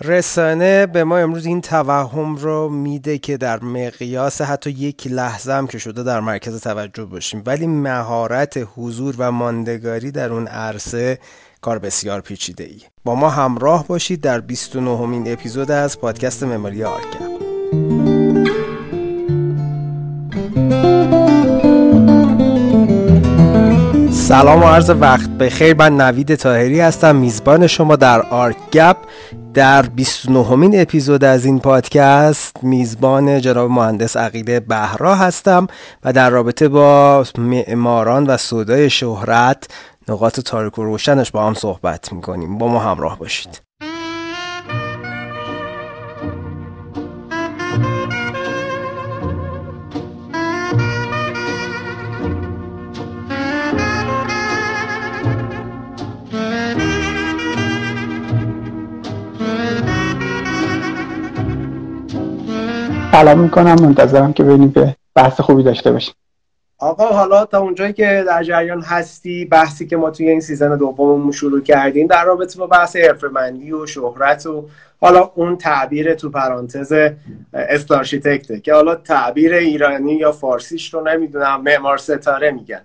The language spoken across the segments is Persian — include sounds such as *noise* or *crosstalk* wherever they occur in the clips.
رسانه به ما امروز این توهم رو میده که در مقیاس حتی یک لحظه هم که شده در مرکز توجه باشیم. ولی مهارت حضور و ماندگاری در اون عرصه کار بسیار پیچیده ای با ما همراه باشید در 29 همین اپیزود از پادکست مموری آرکم سلام و عرض وقت بخیر. من نوید تاهری هستم. میزبان شما در آرک گپ در 29 همین اپیزود از این پادکست میزبان جناب مهندس عقیده بهرا هستم و در رابطه با معماران و سودای شهرت نقاط تاریک و روشنش با هم صحبت می‌کنیم. با ما همراه باشید. سلام می‌کنم. منتظرم که ببینیم که بحث خوبی داشته باشیم. آقا حالا تا اونجایی که در جریان هستی بحثی که ما توی این season دوممون شروع کردیم در رابطه با بحث حرفه‌مندی و شهرت و حالا اون تعبیر تو پرانتز starchitect ه که حالا تعبیر ایرانی یا فارسیش رو نمی‌دونم معمار ستاره میگن.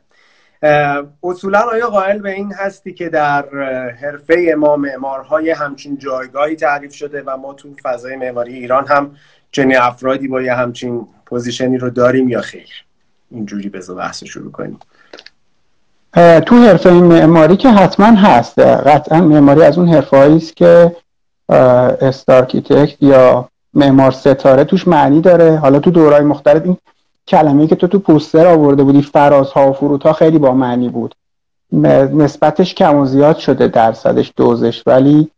اصولا آیا قائل به این هستی که در حرفه ما معمارهای همچین جایگاهی تعریف شده و ما تو فضای معماری ایران هم چنین افرادی با یه همچین position ی رو داریم یا خیر؟ اینجوری بذار بحث شروع کنیم. تو حرفه معماری که حتما هست. قطعا معماری از اون حرفه است که starchitect یا معمار ستاره توش معنی داره. حالا تو دورای مختلف این کلمه که تو تو پوستر آورده بودی فرازها و فرودها خیلی با معنی بود. نسبتش کم و زیاد شده درصدش دوزش. ولی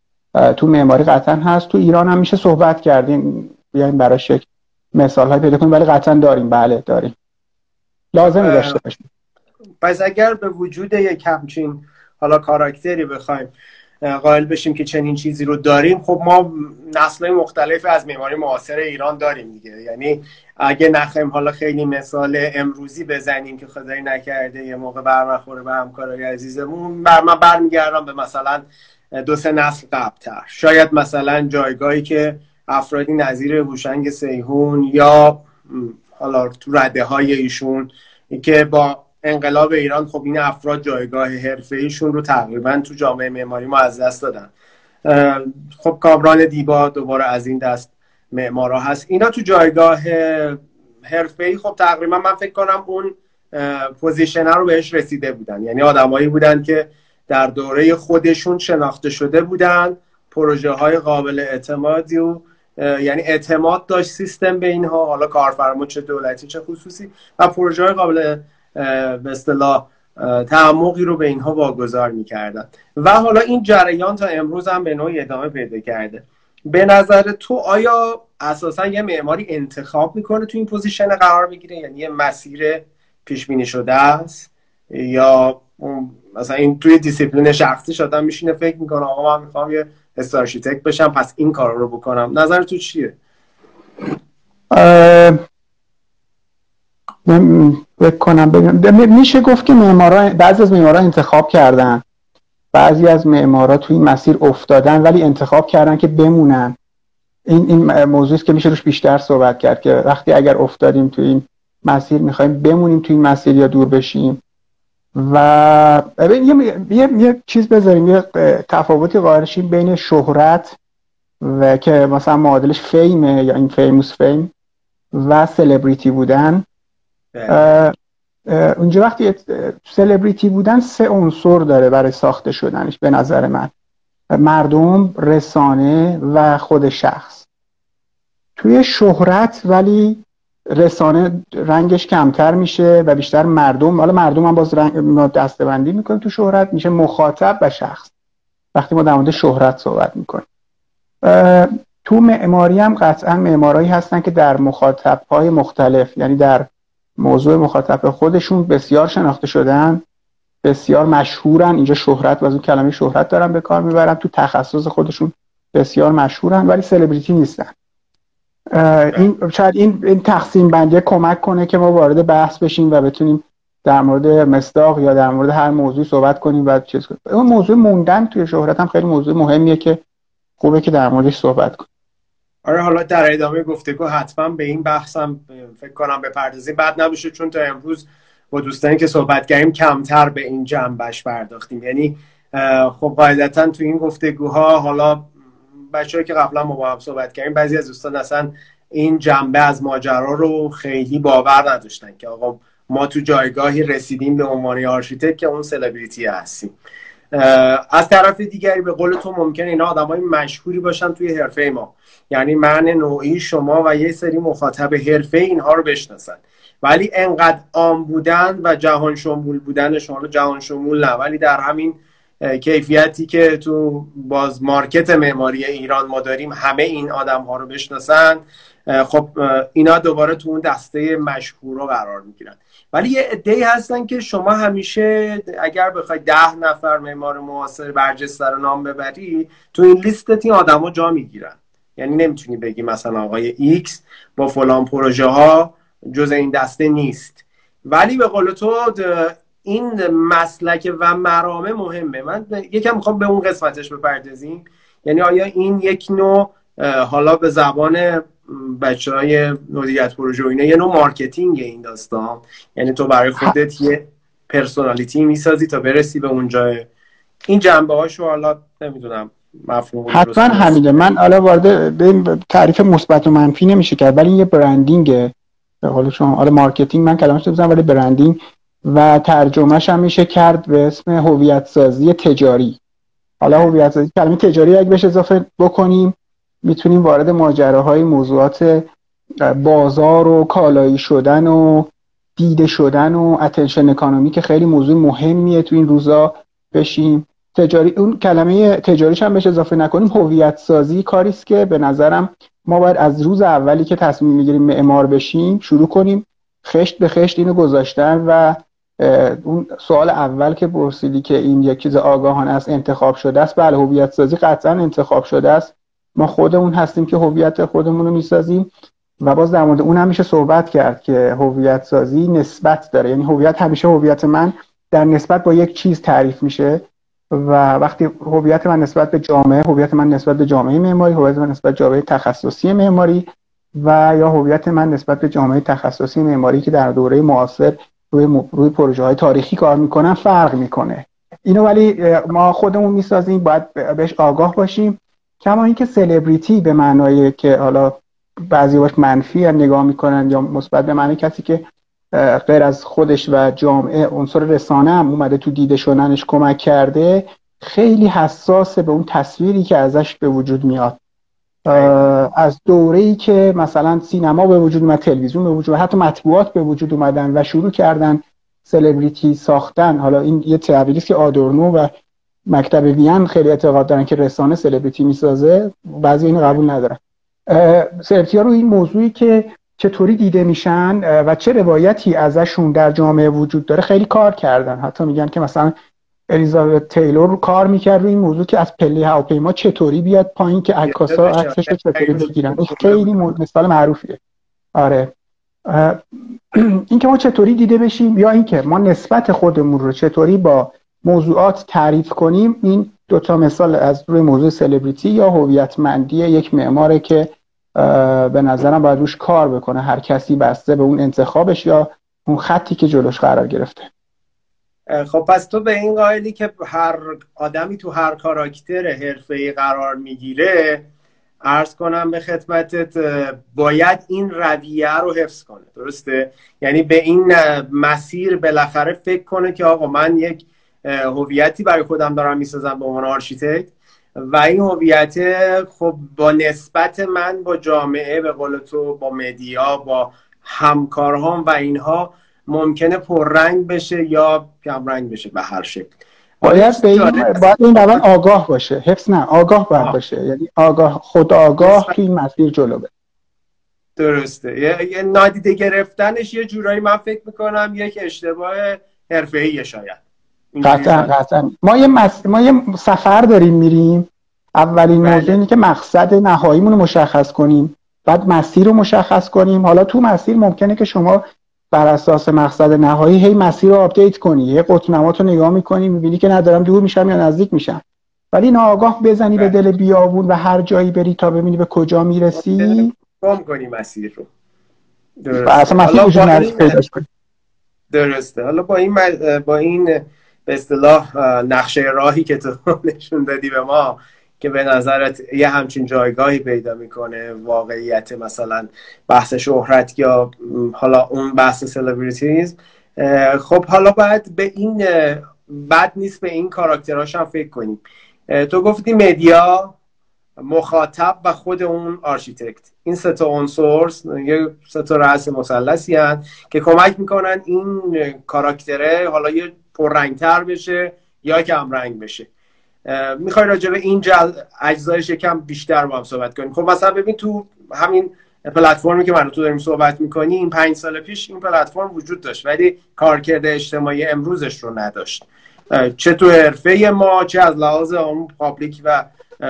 تو معماری قطعا هست. تو ایران هم میشه صحبت کردیم بیایم براش یک مثال های پیدا کنیم ولی قطعا داریم. بله داریم. لازمی داشته باشیم. پس اگر به وجود یک همچین حالا کاراکتری بخوایم قائل بشیم که چنین چیزی رو داریم خب ما نسل مختلف از معماری معاصر ایران داریم دیگه. یعنی اگه نخوایم حالا خیلی مثال امروزی بزنیم که خدایی نکرده یه موقع برمخوره به همکارای عزیزمون بر من برمیگردم به مثلا دو سه نسل قبلتر. شاید مثلا جایگاهی که افرادی نظیر هوشنگ سیهون یا حالا تو رده های ایشون که با انقلاب ایران خب این افراد جایگاه حرفه ایشون رو تقریبا تو جامعه معماری ما از دست دادن. خب کابران دیبا دوباره از این دست معمارا هست. اینا تو جایگاه حرفه ای خب تقریبا من فکر کنم اون پوزیشنه رو بهش رسیده بودن. یعنی آدمایی بودن که در دوره خودشون شناخته شده بودن پروژه های قابل اعتمادی و یعنی اعتماد داشت سیستم به اینها حالا کارفرما چه دولتی چه خصوصی و پروژه های قابل به اصطلاح تعمقی رو به اینها واگذار می‌کردن. و حالا این جریان تا امروز هم به نوعی ادامه پیدا کرده. به نظر تو آیا اساسا یه معماری انتخاب می‌کنه تو این position قرار بگیره؟ یعنی یه مسیر پیش بینی شده است؟ یا مثلا این توی دیسیپلین شخصی شدن میشینه فکر می‌کنه آقا من می‌خوام یه starchitect بشم پس این کار رو بکنم. نظر تو چیه؟ بکنم بگم میشه گفت که معمارا بعضی از معمارا انتخاب کردن. بعضی از معمارا توی این مسیر افتادن ولی انتخاب کردن که بمونن. این این موضوعی که میشه روش بیشتر صحبت کرد که وقتی اگر افتادیم توی این مسیر می‌خوایم بمونیم توی این مسیر یا دور بشیم. و یه،, یه،, یه چیز بذاریم یه تفاوتی قائلشیم بین شهرت و که مثلا معادلش فیمه یا این فیموس فیم و سلبریتی بودن. بله. اونجا وقتی سلبریتی بودن سه عنصر داره برای ساخته شدنش به نظر من. مردم رسانه و خود شخص. توی شهرت ولی رسانه رنگش کمتر میشه و بیشتر مردم حالا مردم هم باز رنگ دستبندی می‌کنه تو شهرت میشه مخاطب و شخص. وقتی ما در مورد شهرت صحبت می‌کنیم. تو معماری هم قطعا معمارایی هستن که در مخاطب های مختلف یعنی در موضوع مخاطب خودشون بسیار شناخته شدن بسیار مشهورن. اینجا شهرت و از اون کلمه شهرت دارن به کار می‌برن. تو تخصص خودشون بسیار مشهورن ولی سلبریتی نیستن. این شاید این, این تقسیم بندی کمک کنه که ما وارد بحث بشیم و بتونیم در مورد مصداق یا در مورد هر موضوع صحبت کنیم و چیز کنیم. اون موضوع موندن توی شهرت هم خیلی موضوع مهمیه که خوبه که در موردش صحبت کنیم. آره حالا در ادامه گفتگو حتما به این بحثم فکر کنم بپردازیم. بعد نباشه چون تا امروز با دوستانی که صحبت کردیم کمتر به این جنبش پرداختیم. یعنی خب قاعدتا تو این گفتگوها حالا بچه‌ای که قبلا ما با هم صحبت کردیم بعضی از دوستان اصلا این جنبه از ماجرا رو خیلی باور نداشتن که آقا ما تو جایگاهی رسیدیم به عنوان architect که اون سلبریتی هستیم. از طرف دیگری به قول تو ممکنه اینا های مشهوری باشن توی حرفه ما. یعنی من نوعی شما و یه سری مخاطب حرفه اینها رو بشناسن. ولی انقدر عام بودن و جهان شمول بودن شما جهان شمول نه. ولی در همین کیفیتی که تو باز market معماری ایران ما داریم همه این آدم ها رو بشناسن. خب اینا دوباره تو اون دسته مشهور قرار می‌گیرن. ولی یه عده‌ای هستن که شما همیشه اگر بخوای ده نفر معمار معاصر برجسته رو نام ببری تو این لیستت این آدما جا می‌گیرن. یعنی نمی‌تونی بگی مثلا آقای X با فلان پروژه ها جز این دسته نیست. ولی به قول تو این مسلک و مرامه مهمه. من یکم می‌خوام به اون قسمتش بپردازیم. یعنی آیا این یک نوع حالا به زبان بچه های مدیریت پروژه و اینه یه نوع marketing این داستان؟ یعنی تو برای خودت یه personality می‌سازی تا برسی به اونجا. این جنبه هاشو حالا نمی‌دونم مفهوم حتما همینه من حالا وارد به تعریف مثبت و منفی نمیشه کرد ولی یه branding ه. قول شما حالا marketing. من کلمش بزنم ولی branding و ترجمهش هم میشه کرد به اسم هویت سازی تجاری. حالا هویت سازی کلمه تجاری اگه بهش اضافه بکنیم می‌تونیم وارد ماجراهای موضوعات بازار و کالایی شدن و دیده شدن و attention economy که خیلی موضوع مهمیه تو این روزا بشیم. تجاری اون کلمه تجاریش هم بهش اضافه نکنیم. هویت سازی کاری است که به نظرم ما باید از روز اولی که تصمیم می‌گیریم معمار بشیم شروع کنیم خشت به خشت اینو گذاشتن و اون سوال اول که پرسیدی که این یک چیز آگاهانه است انتخاب شده است؟ بله هویت سازی قطعا انتخاب شده است. ما خودمون هستیم که هویت خودمون رو می‌سازیم و باز در مورد اون همیشه صحبت کرد که هویت سازی نسبت داره. یعنی هویت همیشه هویت من در نسبت با یک چیز تعریف میشه و وقتی هویت من نسبت به جامعه هویت من نسبت به جامعه معماری هویت من نسبت به جامعه تخصصی معماری و یا هویت من نسبت به جامعه تخصصی معماری که در دوره معاصر روی روی پروژه های تاریخی کار می‌کنن فرق می‌کنه. اینو ولی ما خودمون می‌سازیم باید بهش آگاه باشیم. کما اینکه سلبریتی به معنای که حالا بعضی باش منفی نگاه می‌کنن یا مثبت به معنی کسی که غیر از خودش و جامعه عنصر رسانه هم اومده تو دیده شدنش کمک کرده خیلی حساسه به اون تصویری که ازش به وجود میاد. از دوره ای که مثلا سینما به وجود اومد تلویزیون به وجود حتی مطبوعات به وجود اومدن و شروع کردن سلبریتی ساختن. حالا این یه تعبیری که آدورنو و مکتب وین خیلی اعتقاد دارن که رسانه سلبریتی می‌سازه. بعضی اینو قبول ندارن. سلبریتی ها رو این موضوعی که چطوری دیده میشن و چه روایتی ازشون در جامعه وجود داره خیلی کار کردن. حتی میگن که مثلا الیزابت تیلور کار می‌کرد روی این موضوع که از پله هواپیما چطوری بیاد پایین که عکاسا عکسش چطوری بگیرن. خیلی مثال معروفیه. آره. اینکه ما چطوری دیده بشیم یا اینکه ما نسبت خودمون رو چطوری با موضوعات تعریف کنیم این دوتا مثال از روی موضوع سلبریتی یا هویتمندی یک معماره که به نظرم باید روش کار بکنه. هر کسی بسته به اون انتخابش یا اون خطی که جلوش قرار گرفته. خب پس تو به این قائلی که هر آدمی تو هر کاراکتر حرفه‌ای قرار می‌گیره عرض کنم به خدمتت باید این رویه رو حفظ کنه درسته؟ یعنی به این مسیر بالاخره فکر کنه که آقا من یک هویتی برای خودم دارم می‌سازم به عنوان architect و این هویت خب با نسبت من با جامعه به قول تو با media با همکارهام و اینها ممکنه پررنگ بشه یا کمرنگ بشه به هر شکل. باید به این باید به این روند آگاه باشه. حفظ نه آگاه باید باشه. یعنی آگاه خود آگاه که این مسیر جلو بره. درسته. یه نادیده گرفتنش یه جورایی من فکر می‌کنم یک اشتباه حرفه‌ای شاید. قطعا قطعا. ما یه, مس... ما یه سفر داریم میریم. اولین بله. موضوع اینه که مقصد نهاییمون رو مشخص کنیم. بعد مسیر رو مشخص کنیم. حالا تو مسیر ممکنه که شما بر اساس مقصد نهایی هی مسیر رو update کنی یه قطب‌نمات رو نگاه می‌کنی می‌بینی که ندارم دور میشم یا نزدیک میشم. ولی ناآگاه بزنی به بله. دل بیابون و هر جایی بری تا ببینی به کجا می‌رسی. گم کنی مسیر رو. درسته. درسته. حالا با این با این به اصطلاح نقشه راهی که تو *laughs* نشون دادی به ما که به نظرت یه همچین جایگاهی پیدا می‌کنه واقعیت مثلا بحث شهرت یا حالا اون بحث سلبریتیز خب حالا باید به این بد نیست به این character اش هم فکر کنیم. تو گفتی media مخاطب و خود اون architect این سه تا عنصر یه سه تا رأس مثلثی که کمک می‌کنن این character ه حالا یه پررنگتر بشه یا کم رنگ بشه. می‌خوای راجع به این جل... اجزایش یکم بیشتر با هم صحبت کنیم. خب مثلا ببین تو همین پلتفرمی که من تو داریم صحبت می‌کنیم پنج سال پیش این پلتفرم وجود داشت ولی کارکرد اجتماعی امروزش رو نداشت. چه تو حرفه ما چه از لحاظ اون public و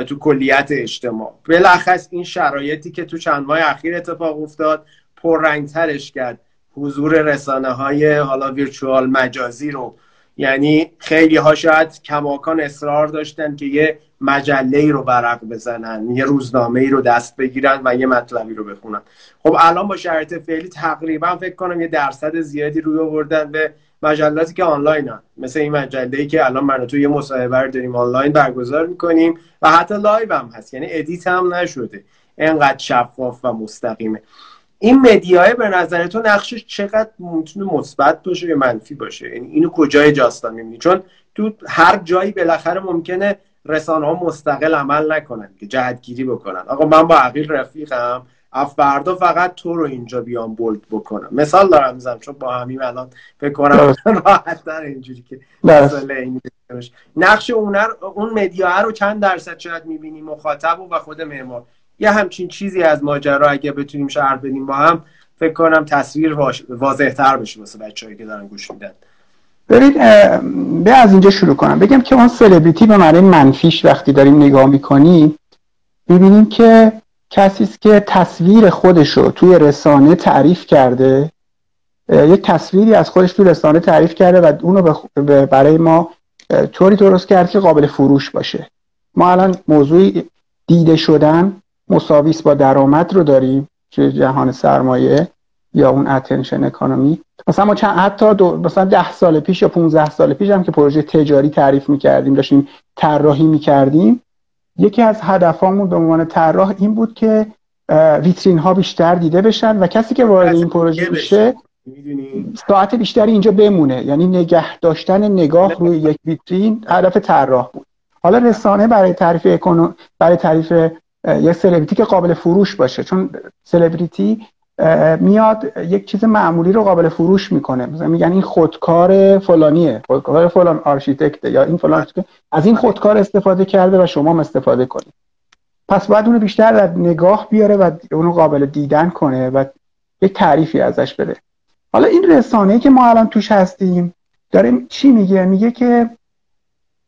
تو کلیت اجتماع. بالاخص این شرایطی که تو چند ماه اخیر اتفاق افتاد پررنگترش کرد. حضور رسانه های حالا virtual مجازی رو یعنی خیلی ها شاید کماکان اصرار داشتن که یه مجله رو ورق بزنن یه روزنامه ای رو دست بگیرن و یه مطلبی رو بخونن. خب الان با شرایط فعلی تقریبا فکر کنم یه درصد زیادی روی آوردن به مجلاتی که آنلاین هم. مثل این مجله ای که الان من تو یه مصاحبه داریم آنلاین برگزار می‌کنیم و حتی لایو هم هست. یعنی ادیت هم نشده. انقدر شفاف و مستقیمه. این مدیای به نظر تو نقشش چقدر می‌تونه مثبت باشه یا منفی باشه؟ یعنی اینو کجای داستان می‌بینی؟ چون تو هر جایی بالاخره ممکنه رسانه ها مستقل عمل نکنن که جهتگیری بکنن. آقا من با عقیل رفیقم اف فردا فقط تو رو اینجا بیام بولد بکنم. مثال دارم می‌زنم چون با همین الان فکر کنم *laughs* راحت در اینجوری که نقش اونر اون مدیا رو چند درصد شاید می‌بینی مخاطب و خود معمار. یه همچین چیزی از ماجرا اگه بتونیم شرح بدیم با هم فکر کنم تصویر واضح تر بشه واسه بچه‌ای که دارن گوش میدن. ببین به از اینجا شروع کنم. بگم که اون سلبریتی به معنی منفیش وقتی داریم نگاه می‌کنیم ببینیم که کسی است که تصویر خودش رو توی رسانه تعریف کرده. یک تصویری از خودش توی رسانه تعریف کرده و اونو برای ما طوری درست کرد که قابل فروش باشه. ما الان موضوع دیده شدن مساویس با درآمد رو داریم توی جهان سرمایه یا اون اتنشن اکانومی مثلا ما چند حتی دو مثلا ده سال پیش یا 15 سال پیش هم که پروژه تجاری تعریف می‌کردیم داشتیم طراحی می‌کردیم یکی از هدفامون به عنوان طراح این بود که ویترین ها بیشتر دیده بشن و کسی که وارد این پروژه میشه ساعت بیشتری اینجا بمونه. یعنی نگه داشتن نگاه روی یک ویترین هدف طراح بود. حالا رسانه برای تعریف اکونو برای تعریف یک سلبریتی که قابل فروش باشه. چون سلبریتی میاد یک چیز معمولی رو قابل فروش می‌کنه. مثلا میگن این خودکار فلانیه. خودکار فلان آرشیتکت یا این فلان از این خودکار استفاده کرده و شما هم استفاده کنید. پس باید اونو بیشتر در نگاه بیاره و اونو قابل دیدن کنه و یک تعریفی ازش بده. حالا این رسانه که ما الان توش هستیم داره چی میگه؟ میگه که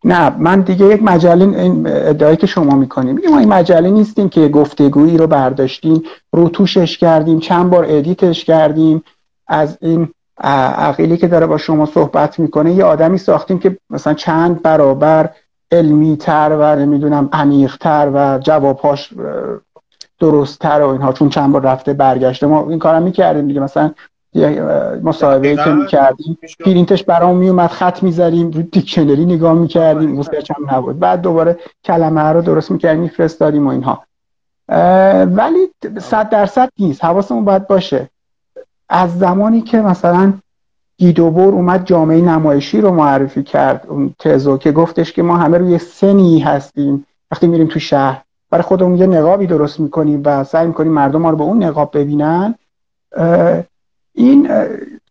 نه من دیگه یک مجله این ادعایی که شما می‌کنیم میگه ما این مجله نیستیم که گفتگویی رو برداشتیم روتوشش کردیم چند بار ادیتش کردیم. از این عقیلی که داره با شما صحبت می‌کنه یه آدمی ساختیم که مثلا چند برابر علمی تر و نمی‌دونم عمیق تر و جوابهاش درست تر و اینها چون چند بار رفته برگشته. ما این کارم می‌کردیم دیگه. مثلا مصاحبه که می‌کردیم پرینتش برام میومد خط می‌زدیم رو دیکشنری نگاه می‌کردیم موسیقی هم نبود. بعد دوباره کلمه رو درست می‌کردیم میفرستادیم و اینها. ولی صد درصد نیست. حواسمون باید باشه. از زمانی که مثلا گی دوبور اومد جامعه نمایشی رو معرفی کرد اون تزو که گفتش که ما همه روی صحنه هستیم. وقتی میریم تو شهر برای خودمون یه نقابی درست می‌کنیم و سعی می‌کنیم مردم ما رو به اون نقاب ببینن. این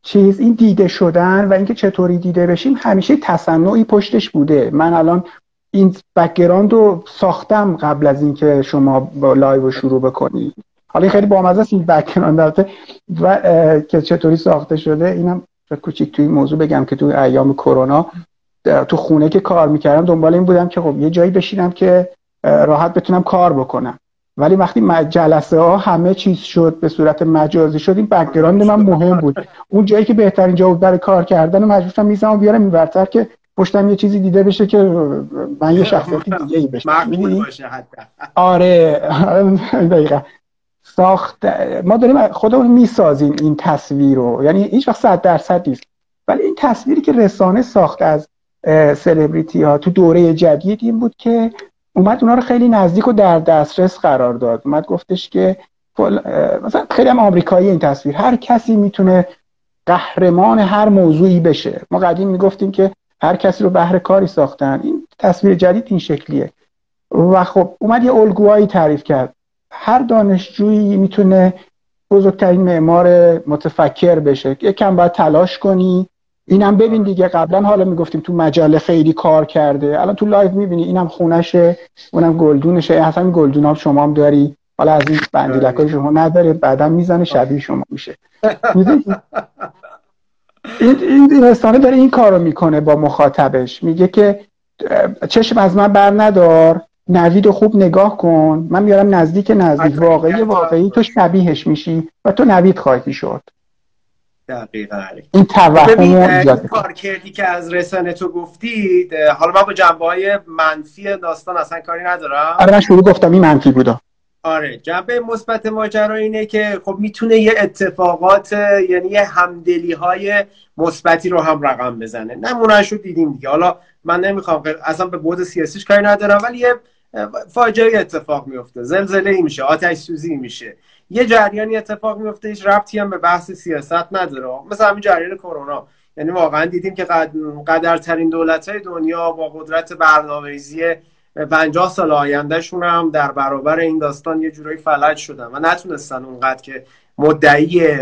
چیز این دیده شدن و اینکه چطوری دیده بشیم همیشه تصنعی پشتش بوده. من الان این background رو ساختم قبل از اینکه شما با live رو شروع بکنید حالا خیلی بامزه است این background و که چطوری ساخته شده اینم کوچیک توی موضوع بگم که توی ایام کرونا تو خونه که کار می‌کردم دنبال این بودم که خب یه جایی بشینم که راحت بتونم کار بکنم. ولی وقتی جلسه ها همه چیز شد به صورت مجازی شد این background من مهم بود. اون جایی که بهترین جا بود برای کار کردن و مجبور شدم میزم بیارم این برتر که پشتم یه چیزی دیده بشه که من یه شخصیت دیگه ای بشه آره. *laughs* دقیقا. ساخت ما داریم خودمون می‌سازیم این تصویر رو. یعنی هیچ وقت صد درصد نیست. ولی این تصویری که رسانه ساخت از سلبریتی ها تو دوره جدید این بود که اومد اونا رو خیلی نزدیک و در دسترس قرار داد. اومد گفتش که مثلا خیلی هم آمریکایی این تصویر. هر کسی می‌تونه قهرمان هر موضوعی بشه. ما قدیم می‌گفتیم که هر کسی رو بهر کاری ساختن. این تصویر جدید این شکلیه. و خب اومد یه الگوهایی تعریف کرد. هر دانشجویی می‌تونه بزرگترین معمار متفکر بشه. یکم باید تلاش کنی. اینم ببین دیگه قبلا حالا می‌گفتیم تو مجله خیلی کار کرده. الان تو live می‌بینی اینم خونشه اونم گلدونشه. اصلا این گلدون ها شما هم داری. حالا از این بندیلک شما نداره بعدا می‌زنه شبیه شما میشه. این این رسانه داره این کارو می‌کنه با مخاطبش. میگه که چشم از من بر ندار نوید خوب نگاه کن. من میارم نزدیک نزدیک. واقعی واقعی تو شبیهش میشی و تو نوید خواهی شد. دقیقا. این توهم کار کردی که از رسانه تو گفتید حالا من با جنبه های منفی داستان اصلا کاری ندارم. آره من شروع گفتم این منفی بودا. آره جنبه مثبت ماجرا اینه که خب می‌تونه یه اتفاقات یعنی یه همدلی های مثبتی رو هم رقم بزنه. نمونهش رو دیدیم دیگه. حالا من نمی‌خوام اصلا به بود سیاسیش کاری ندارم ولی یه فاجعه اتفاق میفته زلزله ای میشه آتش سوزی میشه. یه جریانی اتفاق میفته هیچ ربطی هم به بحث سیاست نداره. مثلا همین جریان کرونا. یعنی واقعا دیدیم که قدرترین دولت های دنیا با قدرت برنامه‌ریزی 50 سال آیندهشون هم در برابر این داستان یه جورایی فلج شدن و نتونستن اونقدر که مدعی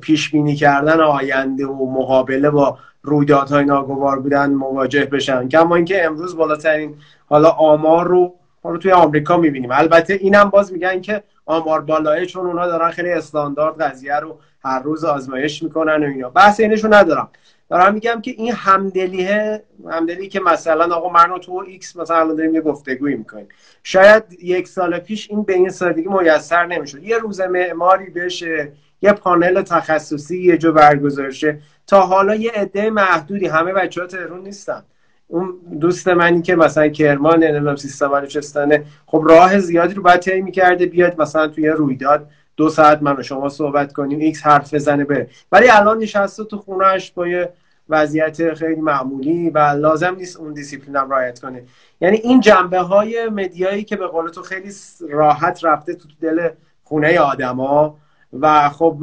پیش بینی کردن آینده و مقابله با رویدادهای ناگوار بودن مواجه بشن. کما اینکه امروز بالاترین حالا آمار رو رو توی آمریکا می‌بینیم. البته اینم باز میگن که آمار بالایه چون اونا دارن خیلی استاندارد قضیه رو هر روز آزمایش می‌کنن و اینا. بحث اینشو ندارم. دارم میگم که این همدلیه همدلی که مثلا آقا من و تو X مثلا الان داریم یه گفتگویی می‌کنیم. شاید یک سال پیش این به این سادگی میسر نمی‌شد. یه روز معماری بشه یه پانل تخصصی یه جو برگزار تا حالا یه عده محدودی همه بچه ها تهرون نیستن. اون دوست منی که مثلا کرمان نمی‌دونم سیستان بلوچستانه خب راه زیادی رو باید طی می‌کرده بیاد مثلا توی رویداد دو ساعت من و شما صحبت کنیم X حرف بزنه بره. ولی الان نشسته تو خونهش با یه وضعیت خیلی معمولی و لازم نیست اون دیسیپلین هم رعایت کنه. یعنی این جنبه های مدیایی که به قول تو خیلی راحت رفته تو دل خونه آدما و خب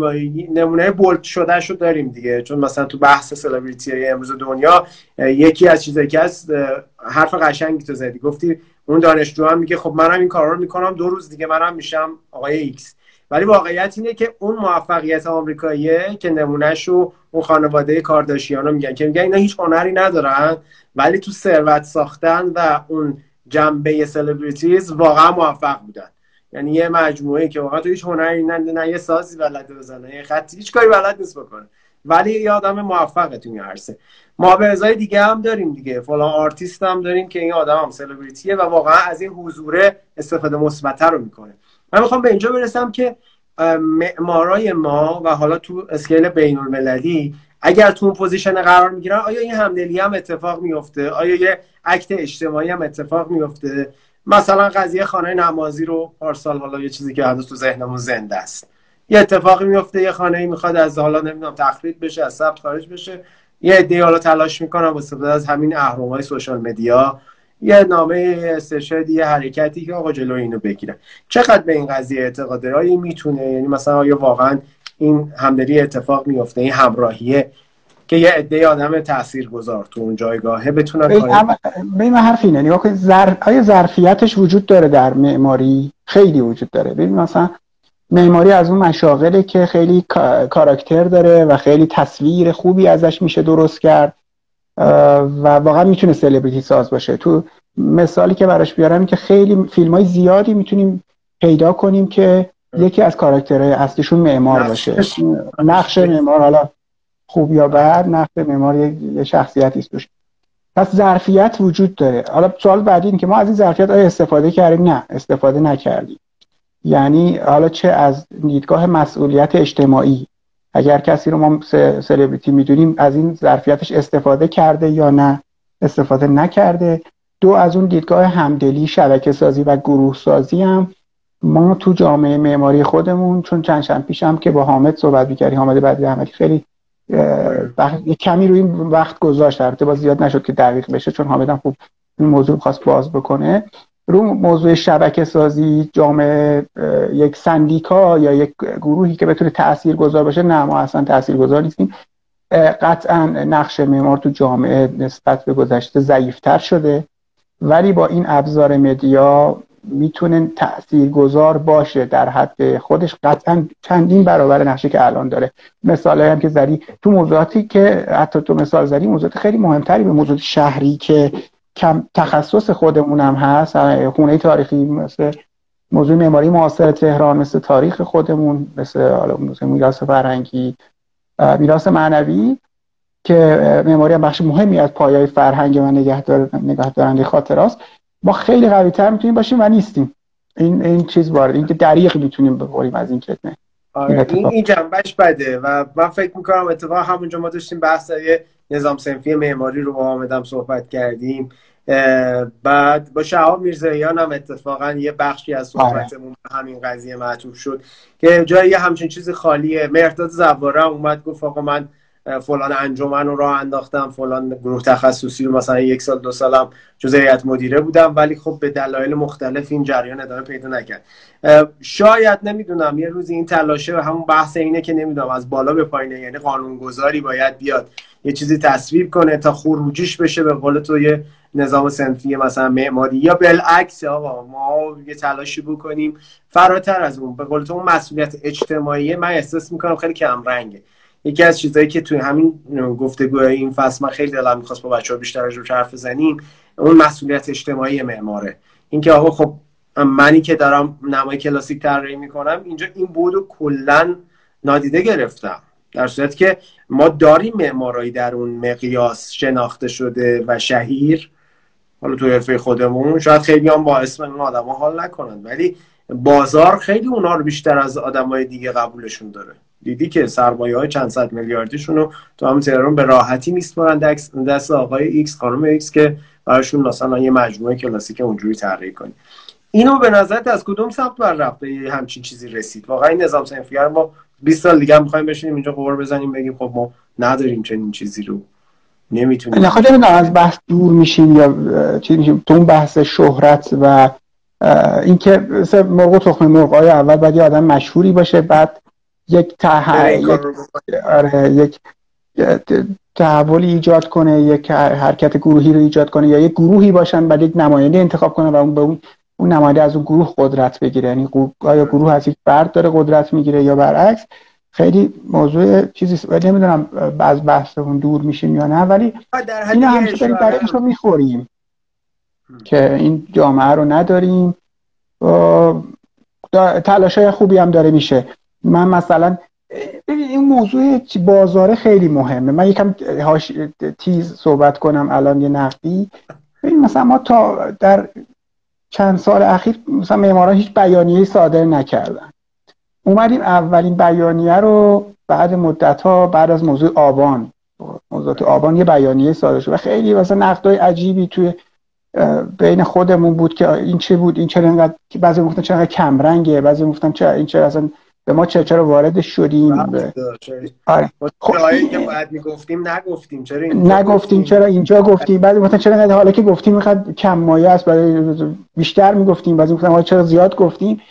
نمونه bold شده شو داریم دیگه. چون مثلا تو بحث سلبریتی های امروز دنیا یکی از چیزایی که هست حرف قشنگی تو زدی. گفتی اون دانشجو هم میگه خب منم این کار رو می‌کنم دو روز دیگه منم میشم آقای X. ولی واقعیت اینه که اون موفقیت آمریکاییه که نمونهش رو اون خانواده کارداشیان میگن که میگن اینا هیچ هنری ندارن ولی تو ثروت ساختن و اون جنبه celebrities واقعا موفق بودن. یعنی یه مجموعه که واقعا تو هیچ هنری نه, نه یه سازی بلد بزنه یه خطی هیچ کاری بلد نیست بکنه. ولی یه آدم موفقه تو این عرصه. های دیگه هم داریم دیگه. فلان آرتیست هم داریم که این آدم هم سلبریتیه و واقعا از این حضور استفاده مثبت رو می‌کنه. من می‌خوام به اینجا برسم که معمارای ما و حالا تو scale بین المللی اگر تو اون position قرار می‌گیرن آیا این همدلی هم اتفاق میفته آیا یه act اجتماعی هم اتفاق میفته مثلا قضیه خانه نمازی رو پارسال حالا یه چیزی که هنوز تو ذهنمون زنده است. یه اتفاقی میفته یه خانه می‌خواد از حالا نمی‌دونم تخریب بشه از ثبت خارج بشه. یه عده حالا تلاش می‌کنم استفاده از همین های social media. یه نامه استشهادی یه حرکتی که آقا جلو اینو بگیرن. چقدر به این قضیه اعتقاد می‌تونه؟ یعنی مثلا آیا واقعا این همدلی اتفاق میفته این همراهیه؟ که یه عده آدم گذار تو اون جایگاهه بتونن ببین حرف اینه. نگاه کنید زر... آیا ظرفیتش وجود داره در معماری؟ خیلی وجود داره. ببین مثلا معماری از اون مشاغله که خیلی کاراکتر داره و خیلی تصویر خوبی ازش میشه درست کرد و واقعا می‌تونه سلبریتی ساز باشه. تو مثالی که براش بیارم که خیلی فیلم های زیادی می‌تونیم پیدا کنیم که یکی از کاراکترهای اصلیشون معمار باشه. نقش معمار حالا خوب یا بد نقش معمار یه شخصیتی است توش. پس ظرفیت وجود داره. حالا سوال بعدی این که ما از این ظرفیت آیا استفاده کردیم؟ نه استفاده نکردیم. یعنی حالا چه از دیدگاه مسئولیت اجتماعی؟ اگر کسی رو ما سلبریتی می‌دونیم از این ظرفیتش استفاده کرده یا نه؟ استفاده نکرده. دو از اون دیدگاه همدلی شبکه سازی و گروه سازی هم ما تو جامعه معماری خودمون چون چند چند پیشم که با حامد صحبت می‌کردی حامد بعدی احمدی خیلی کمی روی این وقت گذاشت. البته با زیاد نشد که دقیق بشه چون حامد هم خوب این موضوع خواست باز بکنه. رو موضوع شبکه سازی جامعه یک سندیکا یا یک گروهی که بتونه تأثیر گذار باشه نه ما اصلا تأثیر گذار نیستیم قطعا نقش معمار تو جامعه نسبت به گذشته ضعیفتر شده. ولی با این ابزار مدیا می‌تونه تأثیر گذار باشه در حد خودش. قطعا چندین برابر نقشه که الان داره. مثال هم که زدی. تو موضوعاتی که حتی تو مثال زدی موضوعات خیلی مهمتری به موضوعات شهری که کم تخصص خودمونم هست خونه تاریخی مثل موضوع معماری معاصر تهران مثل تاریخ خودمون مثل حالا میراث فرهنگی میراث معنوی که معماری هم بخش مهمی از پایای فرهنگ و نگهدارنده خاطراست. ما خیلی قوی تر می‌تونیم باشیم و نیستیم. این این چیز وارد این که دریغ می‌تونیم بخوریم از این فتنه. آره این, این جنبش بده و من فکر می‌کنم اتفاقا همونجا ما داشتیم بحث نظام سنفی معماری رو با آمدم صحبت کردیم. بعد با شهاب میرزاییان هم اتفاقا یه بخشی از آره. صحبتمون به همین قضیه معطوف شد که جایی همچین چیز خالیه. مرداد زواره اومد گفت آقا من فلان انجمن رو راه انداختم فلان گروه تخصصی رو مثلا یک سال دو سالم جز هیئت مدیره بودم ولی خب به دلایل مختلف این جریان ادامه پیدا نکرد. شاید نمی‌دونم یه روزی این تلاشه همون بحث اینه که نمی‌دونم از بالا به پایینه یعنی قانونگذاری باید بیاد یه چیزی تصویب کنه تا خروجیش بشه به قول تو یه نظام سنفی مثلا معماری یا بالعکس آقا ما یه تلاشی بکنیم. فراتر از اون به قول تو مسئولیت اجتماعی من احساس می‌کنم خیلی کم رنگه یکی از چیزهایی که توی همین گفتگو این فصل من خیلی دلم می‌خواست با بچه ها بیشتر رو حرف بزنیم اون مسئولیت اجتماعی معماره. اینکه آقا خب منی که دارم نمای کلاسیک طراحی می‌کنم اینجا این بودو کلا نادیده گرفتم. در صورت که ما داریم معمارایی در اون مقیاس شناخته شده و شهیر حالا تو حرفه خودمون شاید خیلی هم با اسم این آدم حال نکنن ولی بازار خیلی اونا رو بیشتر از آدمای دیگه قبولشون داره. دیدی که سرمایه های چند صد میلیاردیشون رو تو هم تهران به راحتی میسپارن دست آقای X خانم X که براشون مثلا یه مجموعه کلاسیک اونجوری طراحی کنی. اینو به نظرت از کدوم سمت بر رفت به همچین چیزی رسید؟ واقعا این نظام صنفی‌گر ما 20 سال دیگه هم می‌خوایم بشینیم اینجا غر بزنیم بگیم خب ما نداریم چنین چیزی رو. نمی‌تونیم. نه از بحث دور میشیم یا چی میشیم تو اون بحث شهرت و اینکه مثل مرغ تخم مرغ اول باید یه آدم مشهوری باشه بعد یک آره یک تحولی ایجاد کنه یک حرکت گروهی رو ایجاد کنه یا یک گروهی باشن بعد یک نماینده انتخاب کنه و اون به اون اون نماینده از اون گروه قدرت بگیره. یعنی آیا گروه از یک فرد داره قدرت می‌گیره یا برعکس؟ خیلی موضوع چیزی نمی‌دونم از بحث اون دور میشیم یا نه ولی این همیشه داریم رو می‌خوریم. که این جامعه رو نداریم. تلاش های خوبی هم داره میشه. من مثلا این موضوع بازاره خیلی مهمه. من یکم تیز صحبت کنم الان یه نقدی. ببین مثلا ما تا در چند سال اخیر مثلا معماران هیچ بیانیه صادر نکردن. اومدیم اولین بیانیه رو بعد مدت ها بعد از موضوع آبان. موضوعات آبان یه بیانیه صادر شد و خیلی مثلا نقدای عجیبی توی بین خودمون بود که این چه بود؟ این چرا انقدر بعضی گفتن چرا کم رنگه بعضی گفتن چرا این چرا اصلا به ما چرا چرا وارد شدیم؟ به... آره. خب که باید می‌گفتیم نگفتیم چرا نگفتیم چرا اینجا گفتیم. بعد گفتن چرا حالا که گفتیم می‌خواد کم مایه است برای بیشتر می‌گفتیم. بعضی گفتن حالا چرا زیاد گفتیم؟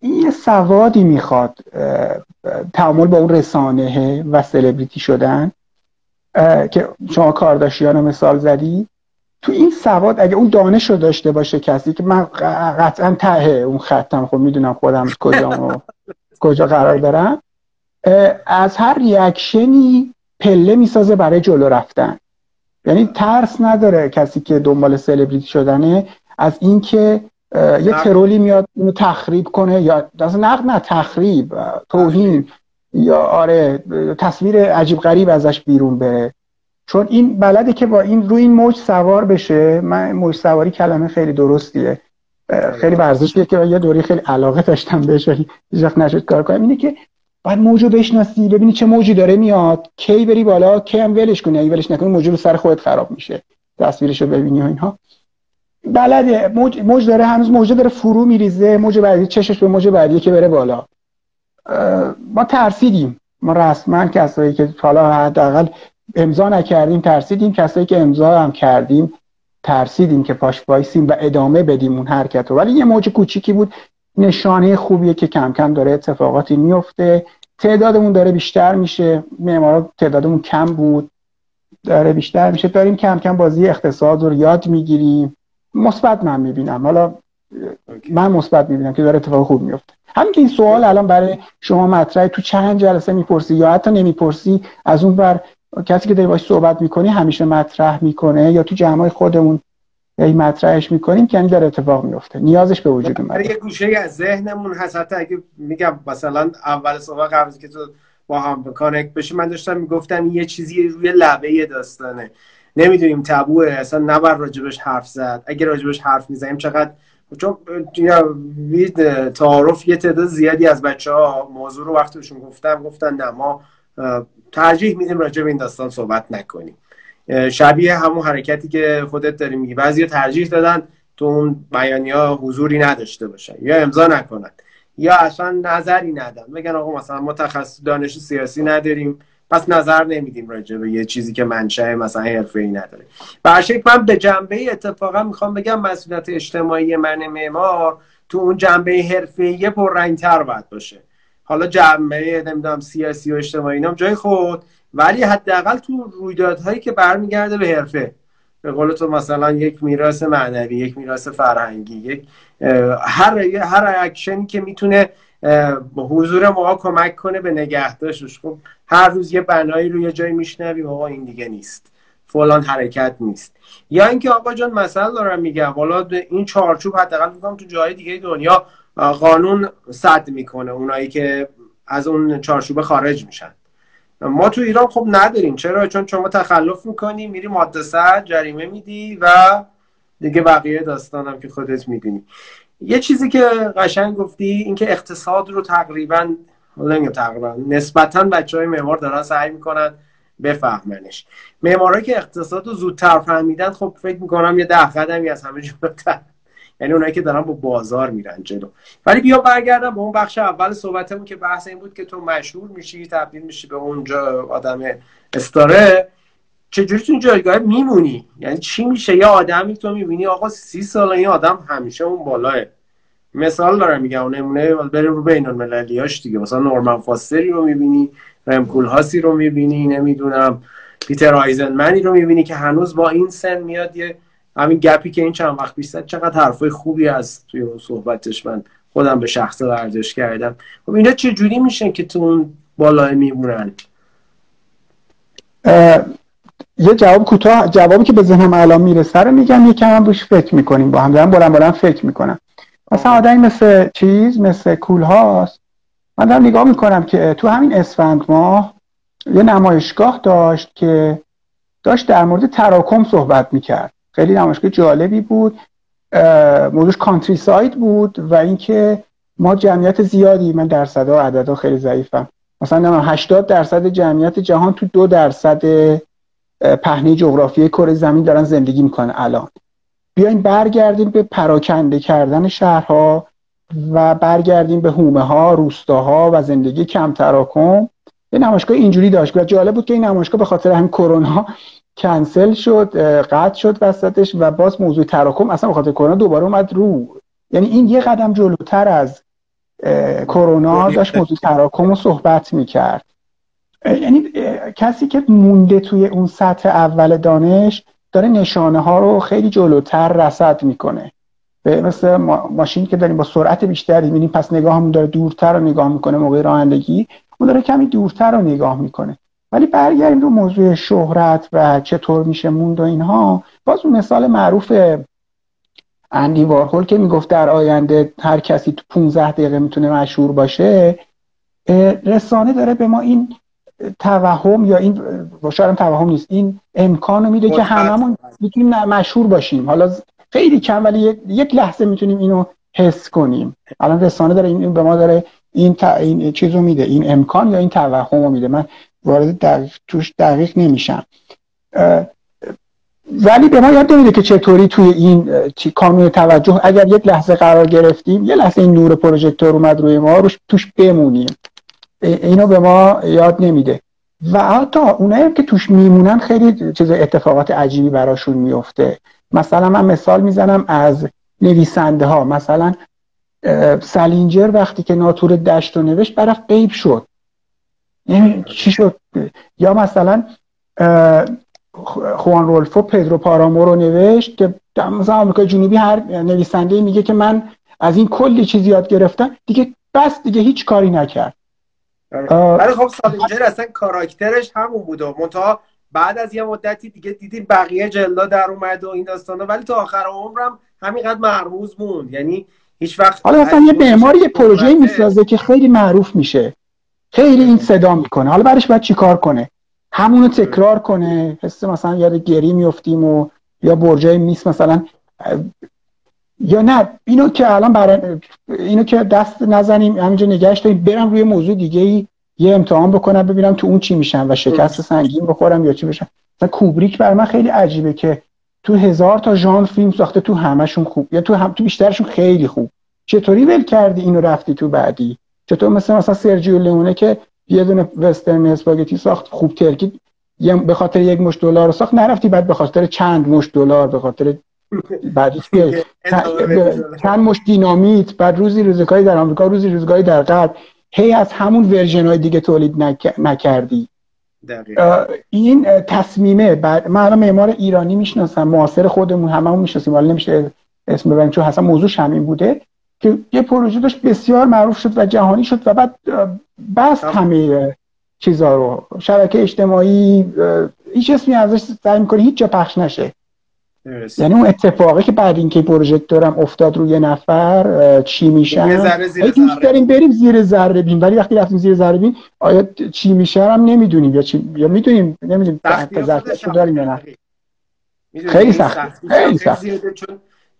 این سوادی می‌خواد تعامل با اون رسانه و سلبریتی شدن. که شما کارداشیان مثال زدی. تو این سواد اگه اون دانش رو داشته باشه کسی که من قطعا ته اون خطم خب می‌دونم خودم کجا *laughs* کجا قرار دارم. از هر ریاکشنی پله می‌سازه برای جلو رفتن. یعنی ترس نداره کسی که دنبال سلبریتی شدنه از اینکه یه ترولی میاد اونو تخریب کنه یا اصلا نقد نه تخریب توهین یا آره تصویر عجیب غریب ازش بیرون بره. چون این بلده که با این روی این موج سوار بشه من موج سواری کلمه خیلی درستیه. خیلی ورزشیه که یه دوری خیلی علاقه داشتم بهش ولی هیچ نشد کار کنم. اینه که بعد موجو بشناسی ببینی چه موجی داره میاد. کی بری بالا کی هم ولش کنی. اگه ولش نکنی موج رو سر خودت خراب میشه. تصویرش رو ببینی و اینها. بلده. موج, موج داره هنوز موج داره فرو میریزه. موج بعدی چشش به موج بعدی که بره بالا. ما ترسیدیم. ما رسما کسایی که حالا حداقل امضا نکردیم ترسیدیم. کسایی که امضا هم کردیم ترسیدیم که پاش وایسیم و ادامه بدیم اون حرکت رو. ولی یه موج کوچیکی بود. نشانه خوبیه که کم کم داره اتفاقاتی میفته. تعدادمون داره بیشتر میشه. معمارا تعدادمون کم بود. داره بیشتر میشه. داریم کم کم بازی اقتصاد رو یاد می‌گیریم. مثبت من می‌بینم. حالا من مثبت می‌بینم که داره اتفاق خوب میفته. همین که این سوال الان برای شما مطرح تو چند جلسه می‌پرسی یا حتی نمی‌پرسی از اون بر کسی که داری باش صحبت می‌کنی همیشه مطرح می‌کنه یا تو جمعای خودمون یا مطرحش می‌کنیم که داره اتفاق میفته نیازش به وجود اومده. یه گوشه از ذهنمون هست. حتی اگه میگم مثلا اول صحبت قبل که تو با هم کانکت بشی من داشتم می‌گفتم یه چیزی روی لبه داستانه. نمی‌دونیم تبوه اصلا نبر راجبش حرف زد. اگه راجبش حرف می‌زنیم چقدر چون تعارف یه تعداد زیادی از بچه ها موضوع رو وقتشون گفتم گفتن نه ما ترجیح میدیم راجب این داستان صحبت نکنیم. شبیه همون حرکتی که خودت داری میگی. بعضی ترجیح دادن تو اون بیانیا حضوری نداشته باشن. یا امضا نکنن. یا اصلا نظری ندن. بگن آقا مثلا ما تخصص دانش سیاسی نداریم. پس نظر نمیدیم راجع به یه چیزی که منشأ مثلا حرفه ای نداره. به من به جنبه اتفاقا می‌خوام بگم مسئولیت اجتماعی من معمار تو اون جنبه حرفه‌ای پررنگتر باید باشه. حالا جنبه نمی‌دونم سیاسی و اجتماعی نام جای خود. ولی حداقل تو رویدادهایی که برمیگرده به حرفه. به قول تو مثلا یک میراث معنوی یک میراث فرهنگی یک هر هر اکشنی که می‌تونه حضور ما کمک کنه به نگهداشتش. خب هر روز یه بنایی رو یه جایی میشنویم آقا این دیگه نیست. فلان حرکت نیست. یا اینکه آقا جان مثلا دارم میگم والا این چارچوب حداقل میگم تو جای دیگه دنیا. قانون صد می‌کنه اونایی که از اون چارچوب خارج میشن. ما تو ایران خب نداریم. چرا؟ چون شما تخلف می‌کنی میری ماده صد جریمه میدی و دیگه بقیه داستانم که خودت می‌دونی. یه چیزی که قشنگ گفتی اینکه اقتصاد رو تقریبا تقریبا نسبتا بچه های معمار دارن سعی می‌کنن بفهمنش. معمارایی که اقتصاد رو زودتر فهمیدن خب فکر می‌کنم یه ده قدمی از همه جلوتر یعنی اونایی که دارن با بازار میرن جلو. ولی بیا برگردم به اون بخش اول صحبتمون که بحث این بود که تو مشهور میشی تبدیل میشی به اونجا آدم استاره. چجوری تو جایگاه میمونی؟ یعنی چی میشه؟ یه آدمی تو می‌بینی آقا سی سال این آدم همیشه اون بالاه مثال دارم میگم نمونه بره رو بین المللیاش دیگه. مثلا نورمن فاستری رو می‌بینی رمکول هاسی رو می‌بینی نمی‌دونم پیتر آیزنمنی رو می‌بینی که هنوز با این سن میاد یه همین گپی که این چند وقت پیش چقدر حرفای خوبی از توی اون صحبتش من خودم به شخص ورزش کردم. خب اینا چه جوری میشن که تو اون بالای میمونن؟ یه جواب کوتاه جوابی که به ذهنم الان می‌رسه رو میگم یکم هم روش فکر می‌کنیم. با هم دارم بلند بلند فکر می‌کنم. مثلا آدمی مثل چیز مثل کول هاست. من دارم نگاه می‌کنم که تو همین اسفند ماه یه نمایشگاه داشت که داشت در مورد تراکم صحبت می‌کرد. خیلی نمایشگاه جالبی بود. موضوعش کانتری ساید بود و اینکه ما جمعیت زیادی من درصدها و عددها خیلی ضعیفم. مثلا 80 درصد جمعیت جهان تو دو درصد پهنه جغرافیای کره زمین دارن زندگی می‌کنن الان. بیایم برگردیم به پراکنده کردن شهرها و برگردیم به هومه ها روستاها و زندگی کم تراکم یه نمایشگاه اینجوری داشت و جالب بود که این نمایشگاه به خاطر همین کرونا کنسل شد قطع شد وسطش و باز موضوع تراکم اصلا به خاطر کرونا دوباره اومد رو. یعنی این یه قدم جلوتر از کرونا داشت موضوع تراکم رو صحبت می‌کرد. یعنی کسی که مونده توی اون سطح اول دانش داره نشانه ها رو خیلی جلوتر رسد می‌کنه. به مثل ماشین که داریم با سرعت بیشتری می‌بینیم پس نگاه همون داره دورتر رو نگاه می‌کنه موقع رانندگی اون داره کمی دورتر رو نگاه می‌کنه. ولی برگردیم رو موضوع شهرت و چطور میشه موند و اینها. باز اون مثال معروف اندی وارهول که می‌گفت در آینده هر کسی تو 15 دقیقه می‌تونه مشهور باشه رسانه داره به ما این توهم یا این شاید توهم نیست این امکانو میده که هممون می‌تونیم مشهور باشیم. حالا خیلی کم ولی یک لحظه می‌تونیم اینو حس کنیم. الان رسانه داره این به ما داره این, ت... این چیزو میده این امکان یا این توهم میده. من وارد دقیق توش دقیق نمیشم. ولی به ما یاد نمیده که چطوری توی این کانون توجه اگر یک لحظه قرار گرفتیم یه لحظه این نور پروژکتور اومد روی ما روش توش بمونیم. اینو به ما یاد نمیده. و حتی اونایی که توش میمونن خیلی چیز اتفاقات عجیبی براشون میفته. مثلا من مثال می‌زنم از نویسنده ها مثلا سلینجر وقتی که ناتور دشت رو نوشت برف قیب شد. یعنی چی شد؟ یا مثلا خوان رولفو پدرو پارامو رو نوشت که مثلا آمریکای جنوبی هر نویسنده میگه که من از این کلی چیز یاد گرفتم دیگه بس دیگه هیچ کاری نکرد. ولی خب سالینجر اصلا کاراکترش همون بود و منتها بعد از یه مدتی دیگه دیدیم بقیه جلدا در اومد و این داستانا ولی تا آخر عمرم همینقدر مرموز موند. یعنی هیچ وقت حالا مثلا یه معماری یه پروژه می‌سازه که خیلی معروف میشه. خیلی این صدا می‌کنه. حالا برش باید چیکار کنه؟ همونو تکرار کنه. حس مثلا یاد گری میفتیم و یا برجای میس مثلا یا نه اینو که الان برای اینو که دست نزنیم همینجا نگهش داریم برم روی موضوع دیگه ای یه امتحان بکنم ببینم تو اون چی میشم و شکست سنگین بخورم یا چی بشم مثلا کوبریک بر من خیلی عجیبه که تو هزار تا ژانر فیلم ساخته تو همشون خوب یا تو هم تو بیشترشون خیلی خوب. چطوری ول کردی اینو رفتی تو بعدی؟ چطور مثلا مثلا سرجیو لیونه که یه دونه وسترن اسپاگتی ساخت خوب ترکید به خاطر یک مش دلار ساخت نرفتی بعد به خاطر چند مش دلار به خاطر بعد *laughs* چند مش دینامیت بعد روزی روزگاری در آمریکا روزی روزگاری در غرب. هی از همون ورژن های دیگه تولید نکردی. این تصمیمه. بعد من الان معمار ایرانی می‌شناسم معاصر خودمون هممون می‌شناسیم. ولی نمیشه اسم ببریم چون حسن موضوع همین بوده. که یه پروژه داشت بسیار معروف شد و جهانی شد و بعد بست همه چیزا رو شبکه اجتماعی هیچ اسمی ازش سعی می‌کنه هیچ جا پخش نشه. یعنی اون اتفاقی که بعد اینکه پروژکتورم افتاد روی نفر چی میشن؟ دوست داریم بریم زیر ذره بین. ولی وقتی رفتیم زیر ذره بین آیا چی میشه هم نمی‌دونیم یا چی یا می‌دونیم نمی‌دونیم. داریم یا نه. خیلی سخت. خیلی سخت.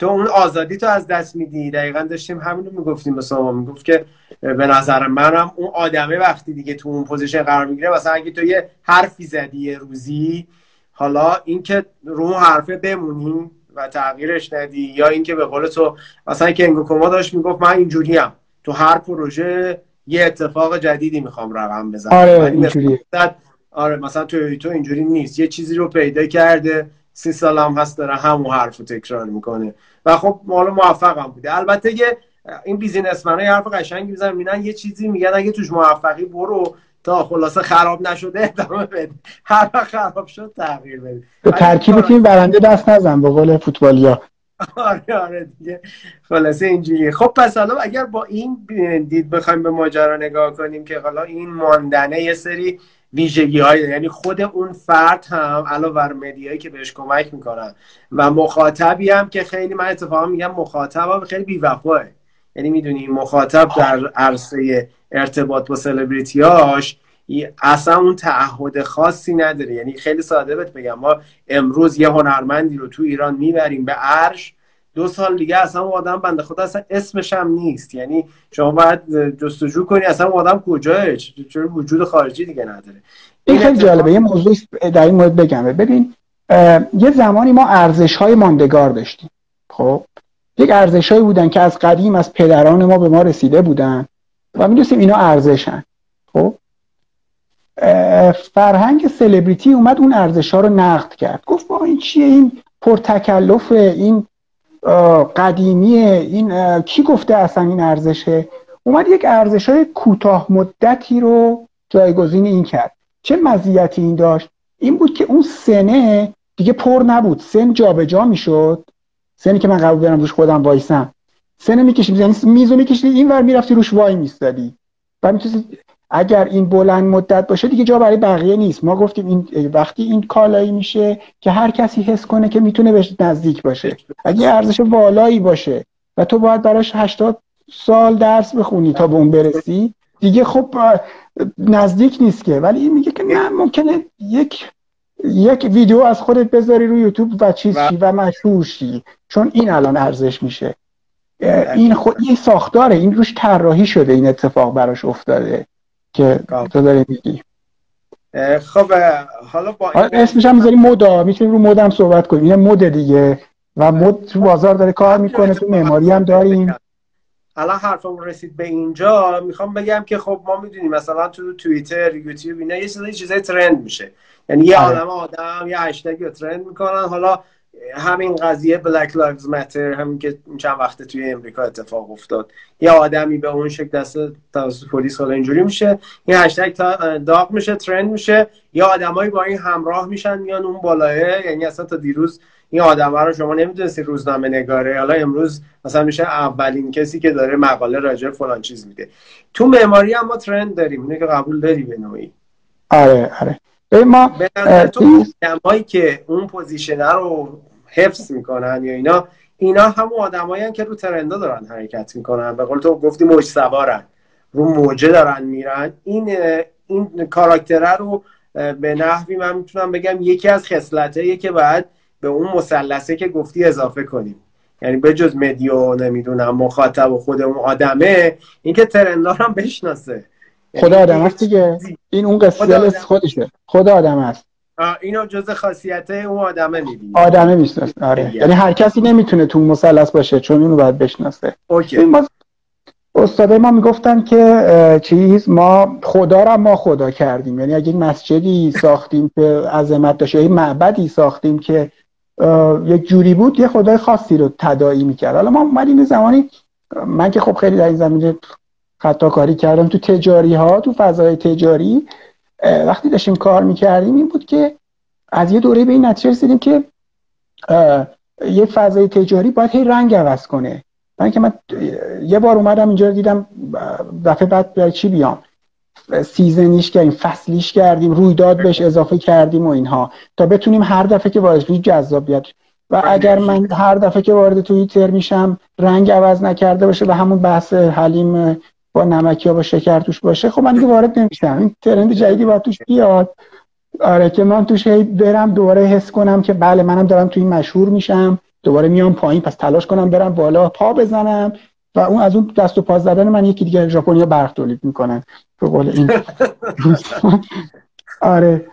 تو اون آزادی تو از دست میدی. دقیقا داشتیم همین رو می‌گفتیم به ما می‌گفت که به نظر منم اون آدمه وقتی دیگه تو اون position قرار می‌گیره. مثلا اگه تو یه حرفی زدی یه روزی حالا اینکه رو حرفه بمونی و تغییرش ندی یا اینکه به قول تو مثلا که انگوکوما داشت می‌گفت من اینجوریم. تو هر پروژه یه اتفاق جدیدی می‌خوام رقم بزنم. آره آره مثلا تو تو اینجوری نیست. یه چیزی رو پیدا کرده. سی سال هم هست داره همون حرف رو تکرار می‌کنه. و خب حالا موفق هم بوده. البته یه این بیزینسمن های حرف قشنگی می‌زنن میگن یه چیزی میگن اگه توش موفقی برو تا خلاصه خراب نشده ادامه بده. هر خراب شد تغییر بده. به ترکیب تیم برنده دست نزن به قول فوتبالیا. آره آره دیگه. خلاصه اینجوری خب پس حالا اگر با این دید بخوایم به ماجرا نگاه کنیم که حالا این ماندنه یه سری ویژگی های یعنی خود اون فرد هم علاوه بر مدیایی که بهش کمک می‌کنن. و مخاطبی هم که خیلی من اتفاقا میگم مخاطب هم خیلی بیوفاه یعنی می‌دونی مخاطب در عرصه ارتباط با سلبریتیاش اصلا اون تعهد خاصی نداره. یعنی خیلی ساده بهت بگم. ما امروز یه هنرمندی رو تو ایران می‌بریم به عرش دو سال دیگه اصلا اون آدم بنده خدا اصلا اسمش هم نیست. یعنی شما باید جستجو کنی اصلا اون آدم کجاه چون وجود خارجی دیگه نداره؟ این خیلی جالبه. یه موضوع در این مورد بگم. ببین یه زمانی ما ارزش های ماندگار داشتیم. خب؟ یک ارزش بودن که از قدیم از پدران ما به ما رسیده بودن و می‌دونستیم اینا ارزشن خب؟ فرهنگ سلبریتی اومد اون ارزش ها رو نقد کرد. گفت با این چیه؟ این پرتکلف این قدیمیه این کی گفته اصلا این ارزشه؟ اومد یک ارزش های کوتاه مدتی رو جایگزین این کرد. چه مزیتی این داشت؟ این بود که اون سنه دیگه پر نبود. سن جابجا جا می‌شد. سنی که من قبول برم روش خودم وایسم. سن می‌کشیم یعنی میزو میکشیدی این ور می‌رفتی روش وای میستادی. و اگر این بلند مدت باشه دیگه جا برای بقیه نیست. ما گفتیم این وقتی این کالایی میشه که هر کسی حس کنه که می‌تونه بهش نزدیک باشه. اگه ارزش والایی باشه و تو باید براش 80 سال درس بخونی تا به اون برسی دیگه خب نزدیک نیست که. ولی این میگه که نه ممکنه یک یک ویدیو از خودت بذاری روی یوتیوب و چیز و مشهور شی چون این الان ارزش میشه. این خود این ساختاره. این روش طراحی شده این اتفاق براش افتاده. که تو داری میگی. خب حالا با اسمش هم می‌ذاری مودا. می‌تونیم رو مودم صحبت کنیم. این مود دیگه. و مود تو بازار داره کار می‌کنه تو معماری هم داریم. الان حرفمون رسید به اینجا. می‌خوام بگم که خب ما می‌دونیم مثلا تو توییتر یوتیوب اینا یه چیزای چیزای ترند میشه. یعنی یه آره. آدم آدم یه هشتگ رو ترند می‌کنن. حالا همین قضیه Black Lives Matter همین که چند وقته توی امریکا اتفاق افتاد. یه آدمی به اون شکل دست توسط پلیس حالا اینجوری میشه این هشتگ داغ میشه ترند میشه یا آدمایی با این همراه میشن میان اون بالاه یعنی اصلا تا دیروز این آدم رو شما نمی‌دونستی روزنامه نگاره. حالا امروز مثلا میشه اولین کسی که داره مقاله راجع فلان چیز میده تو معماری هم ما ترند داریم اینو که قبول داری به نوعی. آره آره. ما به تو که اون position رو حفظ می‌کنن یا اینا اینا همون آدمایی که رو ترندا دارن حرکت می‌کنن. به قول تو گفتی موج سوارن رو موجه دارن میرن. این این کاراکتره رو به نحوی من می‌تونم بگم یکی از خصلتایی که باید به اون مثلثه که گفتی اضافه کنیم. یعنی به جز مدیو نمی‌دونم مخاطب و خود اون آدمه اینکه ترندا هم بشناسه. خدا آدم هست دیگه. این اون قصه خودشه. خدا آدم هست. اینو جز خاصیت اون آدمه می‌بینی. آدمه می‌شناسه آره. یعنی هر کسی نمی‌تونه تو مثلث باشه چون اینو باید بشناسه. اوکی. ما استاده ما می‌گفتن که چیز ما خدا را ما خدا کردیم. یعنی اگه مسجدی ساختیم که عظمت داشت یا معبدی ساختیم که یک جوری بود یه خدای خاصی رو تداعی می‌کرد. حالا ما اومدیم زمانی من که خب خیلی در این زمینه خطا کاری کردم تو تجاری ها تو فضای تجاری. وقتی داشتیم کار می‌کردیم این بود که از یه دوره به این نتیجه رسیدیم که یه فضای تجاری باید هی رنگ عوض کنه. من که من یه بار اومدم اینجا دیدم دفعه بعد برای چی بیام؟ سیزنیش کردیم فصلیش کردیم رویداد بهش اضافه کردیم و اینها. تا بتونیم هر دفعه که وارد توی جذاب بیاد. و اگر من هر دفعه که وارد توییتر میشم رنگ عوض نکرده باشه و همون بحث حلیم با نمک یا با شکر توش باشه. خب من دیگه وارد نمیشم. این ترند جدیدی باید توش بیاد. آره که من توش هی برم دوباره حس کنم که بله منم دارم توی مشهور میشم. دوباره میام پایین پس تلاش کنم برم بالا پا بزنم. و اون از اون دست و پا زدن من یکی دیگه ژاپنیا برق تولید می‌کنن. به قول این. *laughs* آره.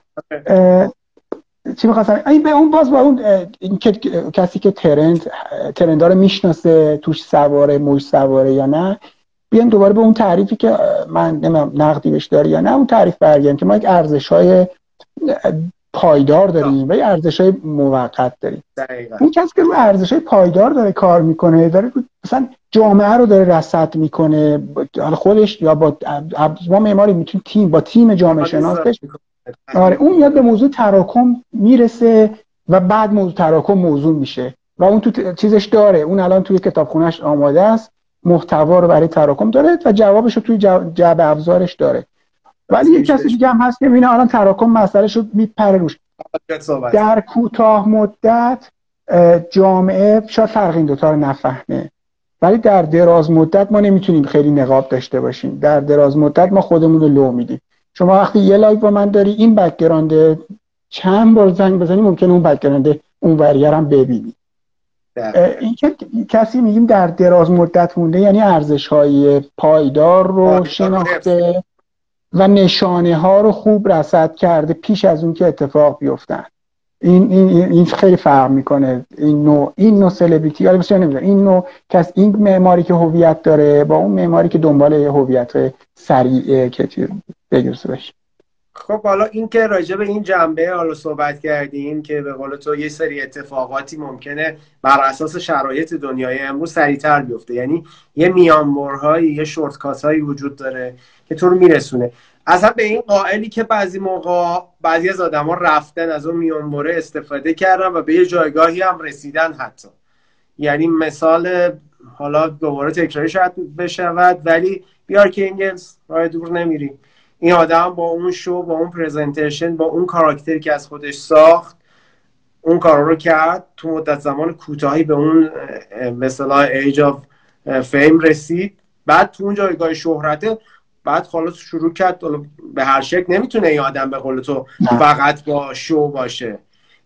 چی می‌خواستم؟ این به اون باز با اون این کسی که ترند ترندا رو می‌شناسه توش سواره موج سواره یا نه بیان دوباره به اون تعریفی که من نمی‌دونم نقدی بهش داری یا نه اون تعریف برگردیم که ما یک ارزش های پایدار داریم و یک ارزش های موقت داریم. اون کسی که رو ارزش های پایدار داره کار می‌کنه داره مثلا جامعه رو داره رصد می‌کنه حالا خودش یا با ما معماری می‌تونیم تیم با تیم جامعه شناسش آره. اون میاد به موضوع تراکم می‌رسه و بعد موضوع تراکم موضوع میشه. و اون تو چیزش داره. اون الان توی کتابخونهش آماده است. محتوا رو برای تراکم داره و جوابش رو توی جعبه افزارش داره. ولی یک کسی دیگه هم هست که می‌بینه الان تراکم مسئله شد میپره روش. در کوتاه مدت جامعه شاید فرق این دوتا رو نفهمه. ولی در دراز مدت ما نمی‌تونیم خیلی نقاب داشته باشیم. در دراز مدت ما خودمون رو لو میدیم. شما وقتی یه live با من داری این background چند بار زنگ بزنی ممکنه اون background اون هم ببینی. این که کسی میگیم در دراز مدت مونده یعنی ارزش های پایدار رو شناخته و نشانه ها رو خوب رصد کرده پیش از اون که اتفاق بیفتن. این این این خیلی فرق می‌کنه. این نوع این نوع سلبریتی ولی بسیار نمی‌دونم. این نوع کس این معماری که هویت داره با اون معماری که دنبال هویت سریع که بگرسه بشه خب حالا این که راجع به این جنبه حالا صحبت کردیم که به قول تو یه سری اتفاقاتی ممکنه بر اساس شرایط دنیای امروز سریعتر بیفته. یعنی یه میانبرهایی یه شورتکات هایی وجود داره که تو رو میرسونه. اصلا به این قائلی که بعضی موقع بعضی از آدما رفتن از اون میانبره استفاده کردن و به یه جایگاهی هم رسیدن حتی. یعنی مثال حالا دوباره تکراری شاید بشود ولی بیار که انگلز راه دور نمیریم. این آدم با اون شو با اون presentation با اون کاراکتری که از خودش ساخت اون کار رو کرد تو مدت زمان کوتاهی به اون مثلا age of fame رسید. بعد تو اون جایگاه شهرته بعد خلاص شروع کرد. به هر شکل نمی‌تونه این آدم به قول تو فقط با شو باشه.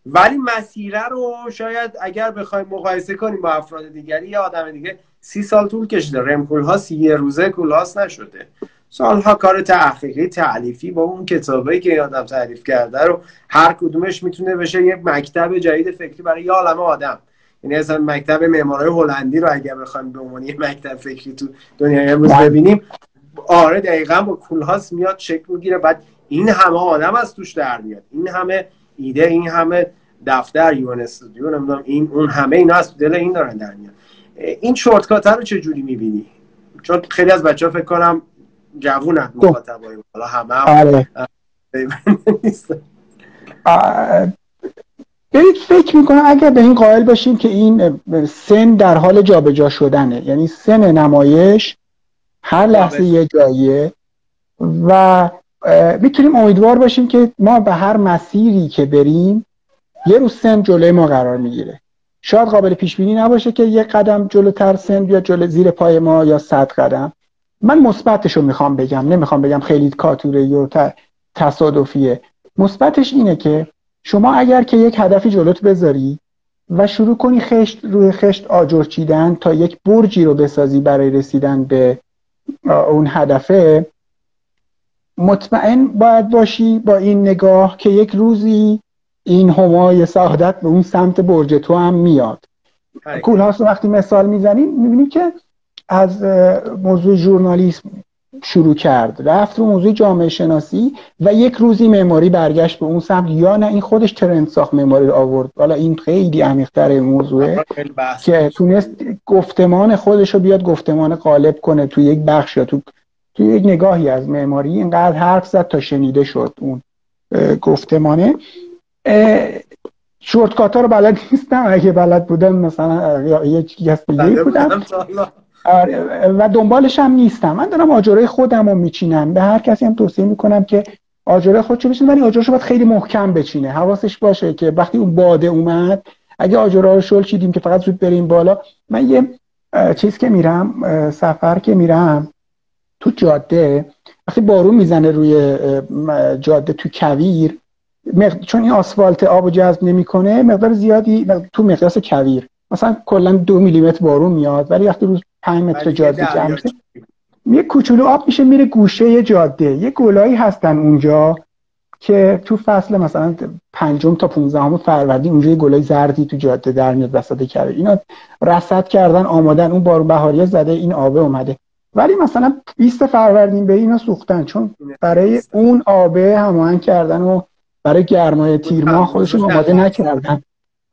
ولی مسیره رو شاید اگر بخوایم مقایسه کنیم با افراد دیگری یا آدم دیگه سی سال طول کشیده. رم سی یه روزه کلاس نشده. سالها کار تحقیقی تعلیفی با اون کتابایی که آدم تعریف کرده رو هر کدومش می‌تونه بشه یک مکتب جدید فکری برای یه عالم آدم. یعنی اصلا مکتب معماری هلندی رو اگر بخوایم به عنوان یه مکتب فکری تو دنیای امروز بله. ببینیم آره دقیقا با کولهاس میاد شکل می‌گیره. بعد این همه آدم از توش در میاد. این همه ایده این همه دفتر یون استودیو نمی‌دونم این اون همه اینا از دل این دارن در میاد. این شورتکات رو چه جوری می‌بینی؟ چون خیلی از بچه ها فکر کنم جوونن خب. مخاطبای حالا همه هم آره. *laughs* برید فکر می‌کنم اگر به این قائل باشیم که این سن در حال جابجا شدنه. یعنی سن نمایش هر لحظه یه جاییه و می‌تونیم امیدوار باشیم که ما به هر مسیری که بریم یه روز سن جلوی ما قرار می‌گیره. شاید قابل پیش بینی نباشه که یه قدم جلوتر سن بیاد جلو زیر پای ما یا صد قدم. من مثبتش رو می‌خوام بگم نمی‌خوام بگم خیلی کاتوره یا تصادفیه. مثبتش اینه که شما اگر که یک هدفی جلوت بذاری و شروع کنی خشت روی خشت آجر چیدن تا یک برجی رو بسازی برای رسیدن به اون هدفه مطمئن باید باشی با این نگاه که یک روزی این همای سعادت به اون سمت برج تو هم میاد. کولهاست رو وقتی مثال می‌زنیم می‌بینیم که از موضوع ژورنالیسم شروع کرد. رفت رو موضوع جامعه شناسی و یک روزی معماری برگشت به اون سمت. یا نه این خودش ترند ساخت معماری رو آورد. حالا این خیلی عمیق‌تر موضوعه که تونست گفتمان خودش رو بیاد گفتمان غالب کنه تو یک بخش یا تو تو یک نگاهی از معماری. اینقدر حرف زد تا شنیده شد اون گفتمانه. شورتکات ها رو بلد نیستم. اگه بلد بودم مثلا یکی از دیگه بودم. و دنبالش هم نیستم. من دارم آجرای خودم رو میچینم. به هر کسی هم توصیه می‌کنم که آجرای خودشو بچینه. ولی آجراشو باید خیلی محکم بچینه. حواسش باشه که وقتی اون باده اومد اگه آجرها رو شل چیدیم که فقط زود بریم بالا. من یه چیز که میرم سفر که میرم تو جاده وقتی بارون می‌زنه روی جاده تو کویر چون این آسفالت آب جذب نمی‌کنه مقدار زیادی تو مقیاس کویر. مثلا کلا دو میلیمتر بارون میاد ولی وقتی روز 5 متر جاده جمع یه کوچولو آب میشه میره گوشه جاده. یه گلایی هستن اونجا که تو فصل مثلا پنجم تا 15 فروردین اونجا یه گلای زردی تو جاده در میاد وسط کرده اینا رصد کردن آمادن. اون بارون بهاری زده این آبه اومده. ولی مثلا 20 فروردین به اینا سوختن چون برای اون آبه هماهنگ کردن و برای گرمای تیر ماه خودشون آماده نکردن.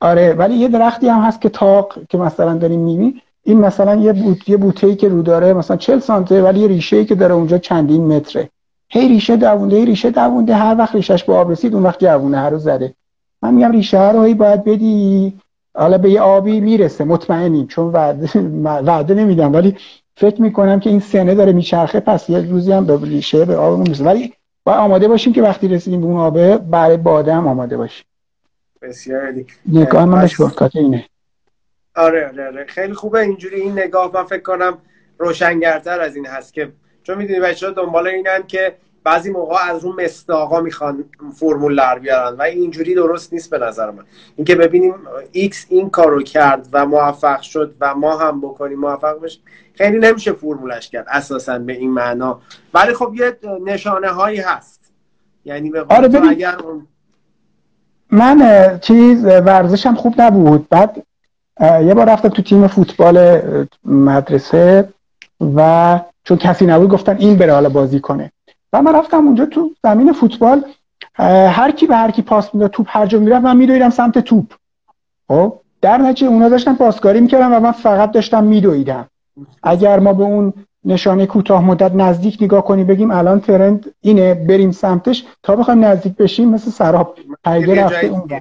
آره ولی یه درختی هم هست که تاق که مثلا داریم می‌بینیم. این مثلا یه بوت یه بوته ای که رو داره مثلا 40 سانته ولی یه ریشه ای که داره اونجا چندین متره. هی ریشه دوونده هی ریشه دوونده هر وقت ریشش به آب رسید اون وقت جوونه هر رو زده. من میگم ریشه رو هی باید بدی حالا به یه آبی می‌رسه مطمئنیم چون وعده, وعده نمیدم ولی فکر می‌کنم که این سنه داره میچرخه پس یه روزی هم به ریشه به آبمون می‌رسه. ولی باید آماده باشیم که وقتی رسیدیم به اون آبه برای باده هم آماده باشیم. بسیار نگاه من به اینه. آره آره آره. خیلی خوبه. اینجوری این نگاه من فکر کنم روشنگرتر از این هست که چون می‌دونی بچه ها دنبال اینن که بعضی موقع از رو مصداقا می‌خوان فرمول در بیارن و اینجوری درست نیست به نظر من. اینکه ببینیم X این کارو کرد و موفق شد و ما هم بکنیم موفق بشیم خیلی نمیشه فرمولش کرد اساسا به این معنا. ولی خب یه نشانه هایی هست. یعنی به آره اگر من چیز ورزشم خوب نبود. بعد یه بار رفتم تو تیم فوتبال مدرسه و چون کسی نبود گفتن این بره حالا بازی کنه. و من رفتم اونجا تو زمین فوتبال هر کی به هر کی پاس می‌داد توپ هر جا می‌رفت من میدویدم سمت توپ. خب؟ در نتیجه اونا داشتن پاسکاری می‌کردن و من فقط داشتم میدویدم. اگر ما به اون نشانه کوتاه مدت نزدیک نگاه کنیم بگیم الان ترند اینه بریم سمتش تا بخوایم نزدیک بشیم مثل سراب. پیگه رفته اون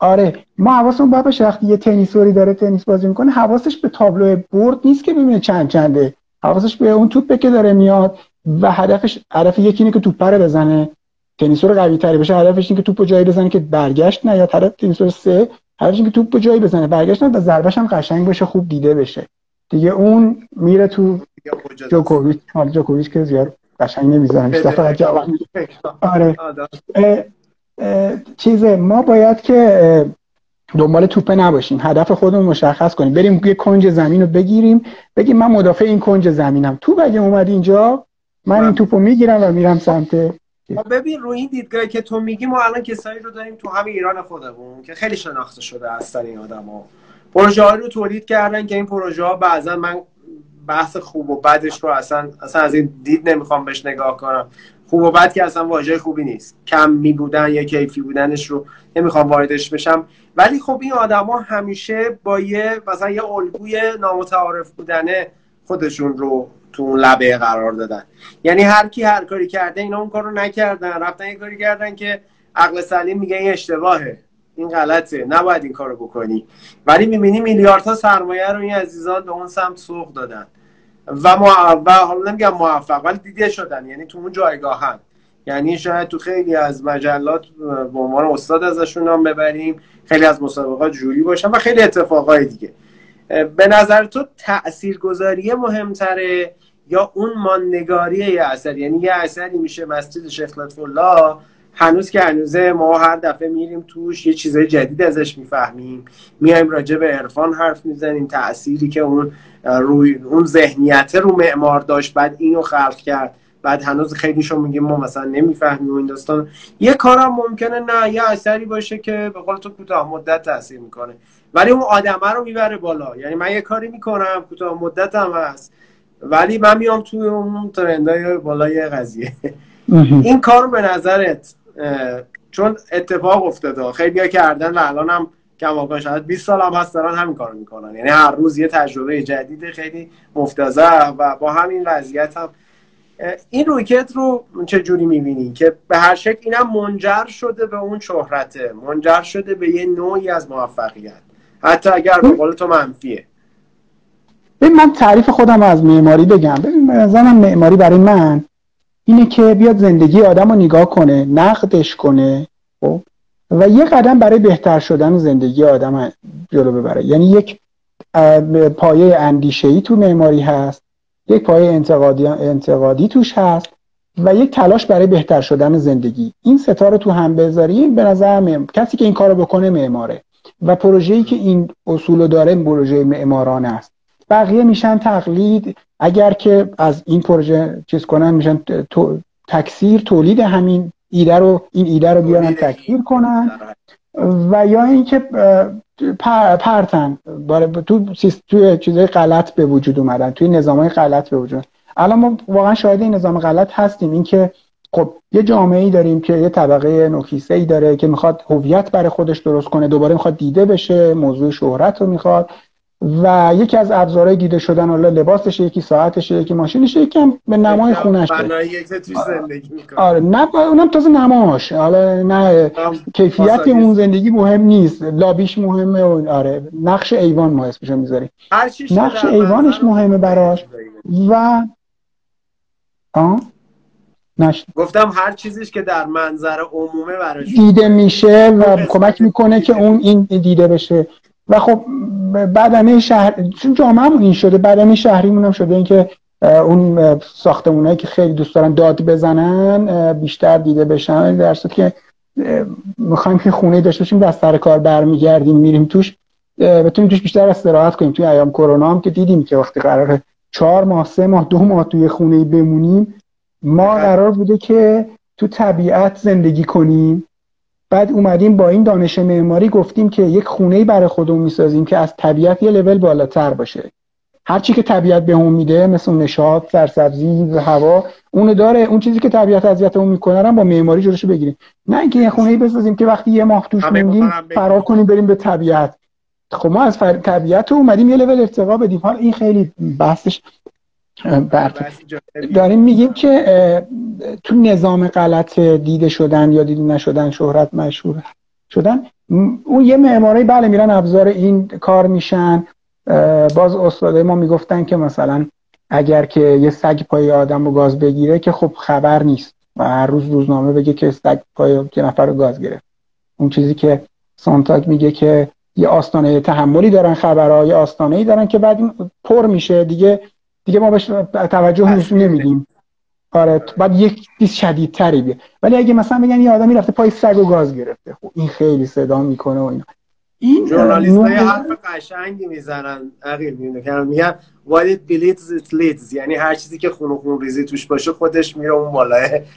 آره ما حواسمون باید باشه وقتی یه تنیسوری داره تنیس بازی می‌کنه حواسش به تابلو برد نیست که ببینه چند چنده. حواسش به اون توپه که داره میاد و هدفش هدف یکی اینه که توپ رو بزنه. تنیسور قوی تری بشه هدفش اینه که توپو جایی بزنه که برگشت نه یا طرف تنیسور سه هدفش اینه که توپو جایی بزنه برگشت نه و ضربش هم قشنگ باشه خوب دیده بشه. دیگه اون میره تو جوکوویچ. جوکوویچ که زیاد قشنگ نمی‌زنه فقط جواب آره. چیز ما باید که دنبال توپه نباشیم. هدف خودمون مشخص کنیم. بریم یه کنج زمین رو بگیریم. بگیم من مدافع این کنج زمینم. تو اگه اومد اینجا من این توپو می‌گیرم و میرم سمت ببین روی این دیدگاهی که تو میگی ما الان کسایی رو داریم تو همین ایران خودمون که خیلی شناخته شده هستن این ها پروژه رو تولید کردن که این پروژه ها بعضا من بحث خوب و بدش رو اصلا اصلا از این دید نمی‌خوام بهش نگاه کنم. خوب و بد که اصلا واژه خوبی نیست. کم می بودن یا کیفی بودنش رو نمی‌خوام واردش بشم. ولی خب این آدما همیشه با یه مثلا یه الگوی نامتعارف بودنه خودشون رو تو اون لبه قرار دادن. یعنی هر کی هر کاری کرده اینا اون کارو نکردن. رفتن یه کاری کردن که عقل سلیم میگه این اشتباهه. این غلطه. نباید این کارو بکنی. ولی می‌بینی میلیاردها سرمایه رو این عزیزان به اون سمت سوق دادن. و, و حالا نمیگم موفق ولی دیده شدن یعنی تو اون جایگاهن. یعنی شاید تو خیلی از مجلات به عنوان استاد ازشون نام ببریم خیلی از مسابقات جوری باشن و خیلی اتفاقای دیگه. به نظر تو تاثیرگذاری مهمتره یا اون ماندگاری یه اثر؟ یعنی یه اثری میشه مسجد شیخ الله هنوز که هنوزه ما هر دفعه میریم توش یه چیزای جدید ازش می‌فهمیم. میایم راجع به عرفان حرف می‌زنیم تأثیری که اون روی اون ذهنیت رو معمار داشت بعد اینو خلق کرد. بعد هنوز خیلیشو میگیم ما مثلا نمی‌فهمیم این داستان. یه کارم ممکنه نه یه اثری باشه که به قول تو کوتاه مدت تاثیر می‌کنه. ولی اون آدمه رو می‌بره بالا. یعنی من یه کاری می‌کنم کوتاه مدت هم هست. ولی من میام توی اون ترندای بالای قضیه. این کار به نظرت چون اتفاق افتاده خیلی کردن و الان هم کم شاید 20 سال هم هست دارن همین کارو می‌کنن. یعنی هر روز یه تجربه جدید خیلی مفتزه و با همین وضعیت هم. این روکت رو چه جوری می‌بینی؟ که به هر شکل اینم منجر شده به اون شهرته. منجر شده به یه نوعی از موفقیت. حتی اگر به قول تو منفیه. ببین من تعریف خودم از معماری بگم. ببین مثلا معماری برای من اینه که بیاد زندگی آدم رو نگاه کنه نقدش کنه. خب؟ و یه قدم برای بهتر شدن زندگی آدم جلو ببره. یعنی یک پایه اندیشه تو معماری هست یک پایه انتقادی, انتقادی توش هست و یک تلاش برای بهتر شدن زندگی. این ستا رو تو هم بذاریم به نظر کسی که این کارو بکنه معماره. و پروژه‌ای که این اصول داره پروژه معماران است. بقیه میشن تقلید. اگر که از این پروژه چیز کنن میشن تکثیر تولید همین ایده رو این ایده رو بیارن تکثیر کنن و یا اینکه پرتن. تو توی چیزای غلط به وجود اومدن توی نظامای غلط به وجود الان ما واقعا شاهد این نظام غلط هستیم. اینکه خب یه جامعه ای داریم که یه طبقه نوکیسه ای داره که می‌خواد هویت برای خودش درست کنه دوباره می‌خواد دیده بشه موضوع شهرت رو می‌خواد. و یکی از ابزارهای دیده شدن حالا لباسش یکی ساعتش یکی ماشینش یکی به نمای خونش آره. نه اونم تازه نماش. حالا نه کیفیت اون زندگی مهم نیست. لابیش مهمه و آره نقش ایوان ما اسمشو می‌ذاریم. نقش ایوانش مهمه براش. و آه نشد. گفتم هر چیزیش که در منظر عمومه براش دیده میشه و کمک می‌کنه که اون این دیده بشه. و خب بدنه شهر چون جامعه این شده بدنه شهریمون هم شده. اینکه اون ساختمونایی که خیلی دوست دارن داد بزنن بیشتر دیده بشن. در که می‌خوایم که خونه داشته باشیم دست سر کار برمیگردیم میریم توش بتونیم توش بیشتر استراحت کنیم. توی ایام کرونا هم که دیدیم که وقتی قرار چهار ماه سه ماه دو ماه توی خونه بمونیم ما قرار بوده که تو طبیعت زندگی کنیم. بعد اومدیم با این دانش معماری گفتیم که یک خونه برای خودمون می‌سازیم که از طبیعت یه لول بالاتر باشه. هرچی که طبیعت به اون میده مثل نشاط سرسبزی و هوا اونو داره. اون چیزی که طبیعت اذیتمون می‌کنه با معماری جلوشو بگیریم. نه اینکه یه خونه بسازیم که وقتی یه ماه توش موندیم فرار کنیم بریم به طبیعت. خب ما از طبیعت اومدیم یه لول ارتقا بدیم. حالا این خیلی بحثش داریم میگیم که تو نظام غلط دیده شدن یا دیده نشدن شهرت مشهور شدن اون یه معماری بله میرن ابزار این کار میشن. باز استاده ما می‌گفتن که مثلا اگر که یه سگ پای آدم رو گاز بگیره که خب خبر نیست و هر روز روزنامه بگه که سگ پای یه نفر رو گاز گرفت. اون چیزی که سانتاگ میگه که یه آستانه تحملی دارن خبرها یه آستانه ای دارن که بعد این پر میشه. دیگه دیگه ما بهش توجه نشون نمیدیم. آره بعد یک چیز شدیدتری بیاد. ولی اگه مثلا بگن یه آدمی رفته پای سگ و گاز گرفته خب این خیلی صدا می‌کنه و اینا. این ژورنالیست های حرف قشنگی می‌زنن عقیل میگن میگن what it bleeds it leads. یعنی هر چیزی که خون و خون ریزی توش باشه خودش میره اون بالا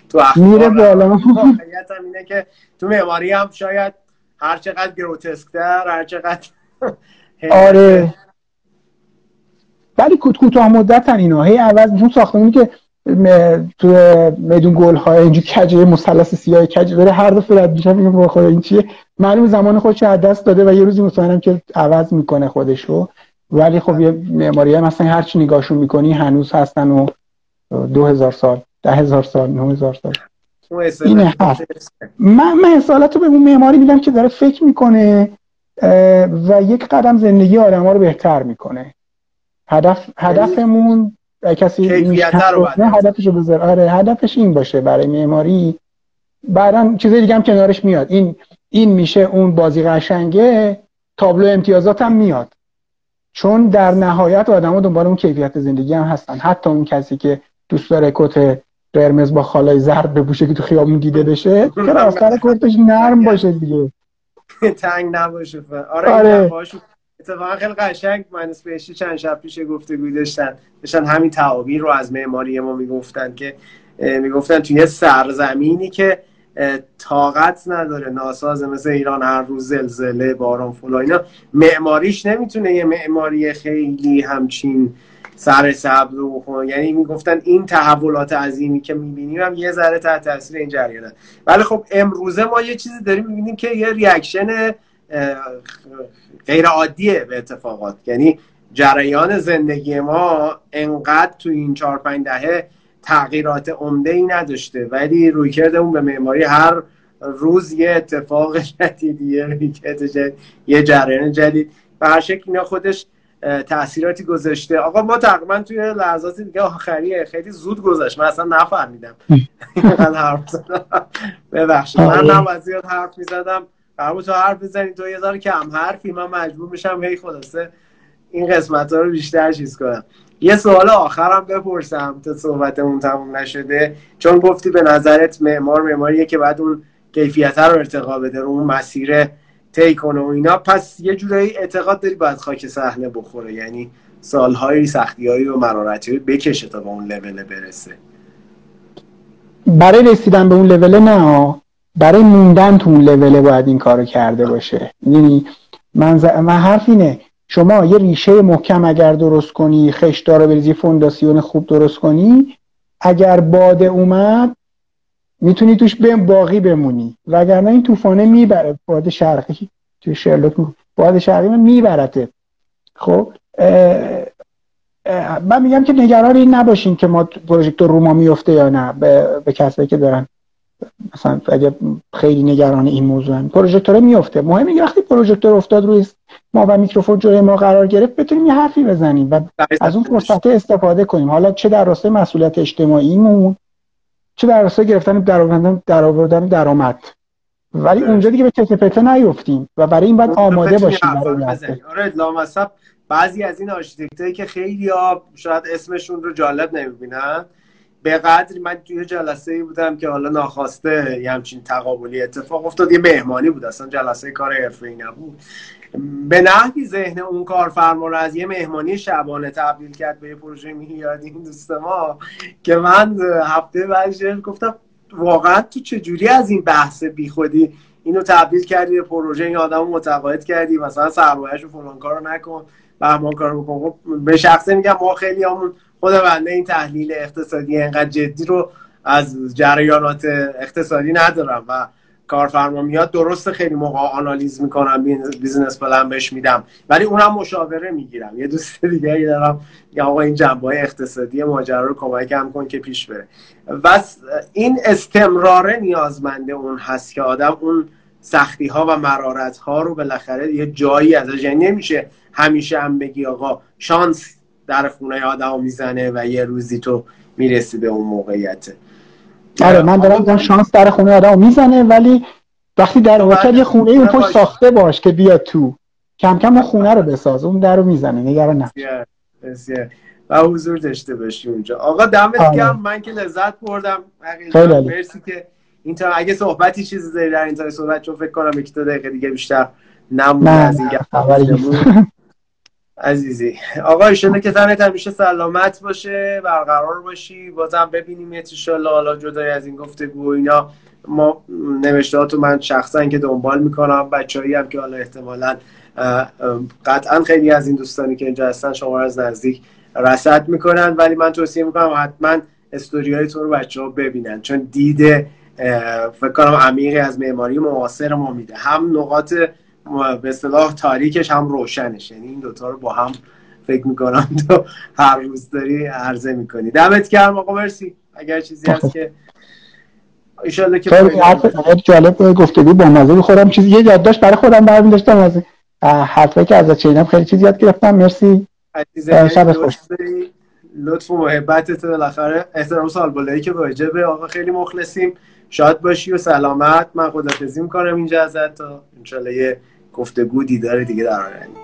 تو اخبار. میره بالا. *laughs* واقعیت هم اینه که تو معماری هم شاید هر چقدر گروتسکتر هر چقدر *laughs* آره. ولی کوتاه مدت اینا. هی عوض اون ساختمونی که تو میدون گل های اینجا کجه مثلث سیاه کج داره هر دفعه رد میشه میگم خدا این چیه؟ معلوم زمان خودش از دست داده و یه روزی مطمئنم که عوض می‌کنه خودش رو ولی خب یه معماری مثلا هر چی نگاهشون می‌کنی هنوز هستن و دو هزار سال ده هزار سال نه هزار سال. اینه هست. من من اصالت رو به اون معماری میدم که داره فکر می‌کنه و یک قدم زندگی آدم ها رو بهتر می‌کنه. هدف هدفمون کسی هدفش رو بذاره آره هدفش این باشه برای معماری. بعدا چیز دیگه هم کنارش میاد. این این میشه اون بازی قشنگه تابلو امتیازات هم میاد. چون در نهایت آدما دنبال اون کیفیت زندگی هم هستن. حتی اون کسی که دوست داره کت قرمز با خالای زرد بپوشه که تو خیابون دیده بشه که راستر کتش نرم باشه دیگه؟ *laughs* تنگ نباشه. آره, آره. اتفاقا خیلی قشنگ من چند شب پیش گفتگوی داشتن. داشتن همین تعابیر رو از معماری ما می‌گفتن که می‌گفتن توی سرزمینی که طاقت نداره ناساز مثل ایران هر روز زلزله باران فلا اینا. معماریش نمی‌تونه یه معماری خیلی همچین سر سبز و یعنی می‌گفتن این تحولات عظیمی که می‌بینیم هم یه ذره تحت تاثیر این جریانه. ولی خب امروزه ما یه چیزی داریم می‌بینیم که یه ریاکشن غیر عادیه به اتفاقات. یعنی جریان زندگی ما انقدر تو این چهار پنج دهه تغییرات عمده ای نداشته ولی روی کرده اون به معماری هر روز یه اتفاق *laughs* جدید یه جدید یه جریان جدید. به هر شکل اینا خودش تاثیراتی گذاشته. آقا ما تقریبا توی لحظات دیگه آخریه. خیلی زود گذشت. من اصلا نفهمیدم. *laughs* ببخشید. من نباید زیاد حرف می‌زدم. قرار تو حرف بزنی. تو یه ذره کم حرفی من مجبور میشم هی خلاصه این قسمت ها رو بیشتر چیز کنم. یه سوال آخرم بپرسم تا صحبتمون تموم نشده. چون گفتی به نظرت معمار معماریه که بعد اون کیفیت رو ارتقا بده رو اون مسیر طی کنه و اینا. پس یه جورایی اعتقاد داری باید خاک صحنه بخوره. یعنی سالهای سختیهایی و مرارتی بکشه تا به اون لول برسه. برای رسیدن به اون لول نه برای موندن تو اون لول باید این کارو کرده باشه. یعنی من, من حرف اینه شما یه ریشه محکم اگر درست کنی خشدار بریزی فونداسیون خوب درست کنی اگر باد اومد می‌تونی توش به باقی بمونی. وگرنه این طوفانه می‌بره باد شرقی تو شرلوک باد شرقی من میبرته خب من میگم که نگران این نباشین که ما پروژکتور رو ما میفته یا نه به, به کسایی که دارن مثلا اگه خیلی نگران این موضوع هم پروژکتور میفته. مهم اینه وقتی پروژکتور افتاد روی ما و میکروفون جلوی ما قرار گرفت بتونیم یه حرفی بزنیم و از اون فرصت استفاده کنیم. حالا چه در راستای مسئولیت اجتماعیمون چه در راستای گرفتن درآمد در آوردن درآمد. ولی اونجا دیگه به تکه پته نیفتیم و برای این باید آماده باشیم آره بعضی از این آرشیتکتایی که خیلی ها شاید اسمشون رو جالب نمی‌بینن به قدری من توی جلسه ای بودم که حالا ناخواسته یه همچین تقابلی اتفاق افتاد. یه مهمانی بود. اصلا جلسه کار ای نبود. به نحوی ذهن اون کارفرما رو از یه مهمانی شبانه تبدیل کرد به یه پروژه میاد این دوست ما که من هفته بعدش گفتم واقعا تو چجوری از این بحث بیخودی اینو تبدیل کردی به پروژه؟ این آدم متقاعد کردی. مثلا سرمایه‌شو فلان کارو نکن بهمان کارو بکن. خب به شخصه میگم ما خیلی همون خود بنده این تحلیل اقتصادی انقدر جدی رو از جریانات اقتصادی ندارم و کارفرما میاد درست خیلی موقع آنالیز می‌کنم business plan بهش میدم. ولی اونم مشاوره می‌گیرم. یه دوست دیگه دارم یا آقا این جنبه های اقتصادی ماجرا رو کمکم کن که پیش بره. و این استمراره نیازمنده اون هست که آدم اون سختی ها و مرارت ها رو بالاخره یه جایی ازش یعنی نمیشه همیشه هم بگی آقا شانس در خونه آدم می‌زنه و یه روزی تو می‌رسی به اون موقعیت. آره من دارم شانس در خونه آدم می‌زنه ولی وقتی در واقع یه خونه اون پشت ساخته باش که بیاد تو. کم کم اون خونه رو بساز اون در رو می‌زنه نگران نه و حضور داشته باشی اونجا. آقا دمت آره. گرم. من که لذت بردم. خیلی حقیقتا. مرسی که این تا اگه صحبتی چیزی داری در این تا صحبت چون فکر کنم یک دو دقیقه دیگه بیشتر نمونه نه از این گپ. نیست. عزیزی. آقا ایشالله که تنت همیشه سلامت باشه برقرار باشی. بازم ببینیم ایشالله حالا جدای از این گفتگو اینا. ما نوشتهاتو من شخصا که دنبال می‌کنم. بچه‌ای هم که حالا احتمالا قطعا خیلی از این دوستانی که اینجا هستن شما از نزدیک رصد می‌کنن. ولی من توصیه می‌کنم حتما استوری های تو رو بچه ها ببینن. چون دید اه، فکر کنم عمیقی از معماری معاصر ما میده. هم نقاط به اصطلاح تاریکش هم روشنش. یعنی این دوتا رو با هم فکر می‌کنم تو هر روز داری عرضه می‌کنی. دمت گرم آقا مرسی. اگر چیزی هست که ایشالله که. خیلی جالب گفتگو با مزه خودم چیزی یه یادداشت برای خودم برمی داشتم. از حرفایی که ازت شنیدم خیلی چیز یاد گرفتم. مرسی. شب خوش. لطف و محبتت بالاخره. احترام سالبالایی که واجبه آقا خیلی مخلصیم. شاد باشی و سلامت. من خدافزی می‌کنم اینجا ازت تا انشالله یه گفتگو دیدار دیگه در آینده.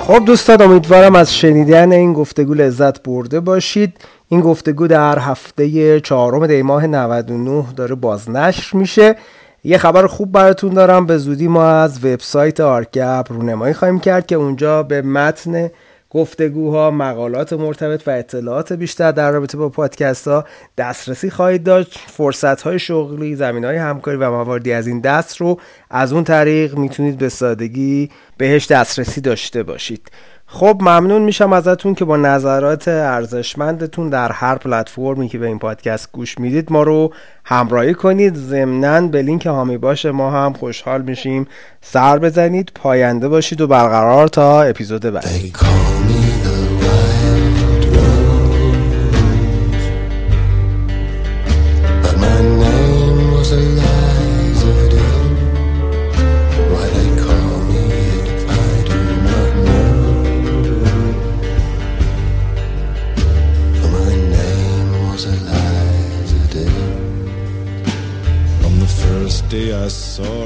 خب دوستان امیدوارم از شنیدن این گفتگو لذت برده باشید. این گفتگو در هفته چهارم دی ماه 99 داره بازنشر میشه. یه خبر خوب براتون دارم. به زودی ما از وبسایت آرکپ رونمایی خواهیم کرد که اونجا به متن گفتگوها مقالات مرتبط و اطلاعات بیشتر در رابطه با پادکست ها دسترسی خواهید داشت. فرصت های شغلی زمین های همکاری و مواردی از این دست رو از اون طریق می‌تونید به سادگی بهش دسترسی داشته باشید. خب ممنون میشم ازتون که با نظرات ارزشمندتون در هر پلتفرمی که به این پادکست گوش می‌دید ما رو همراهی کنید. ضمنا به لینک هامی باش ما هم خوشحال میشیم. سر بزنید پاینده باشید و برقرار تا اپیزود بعد I saw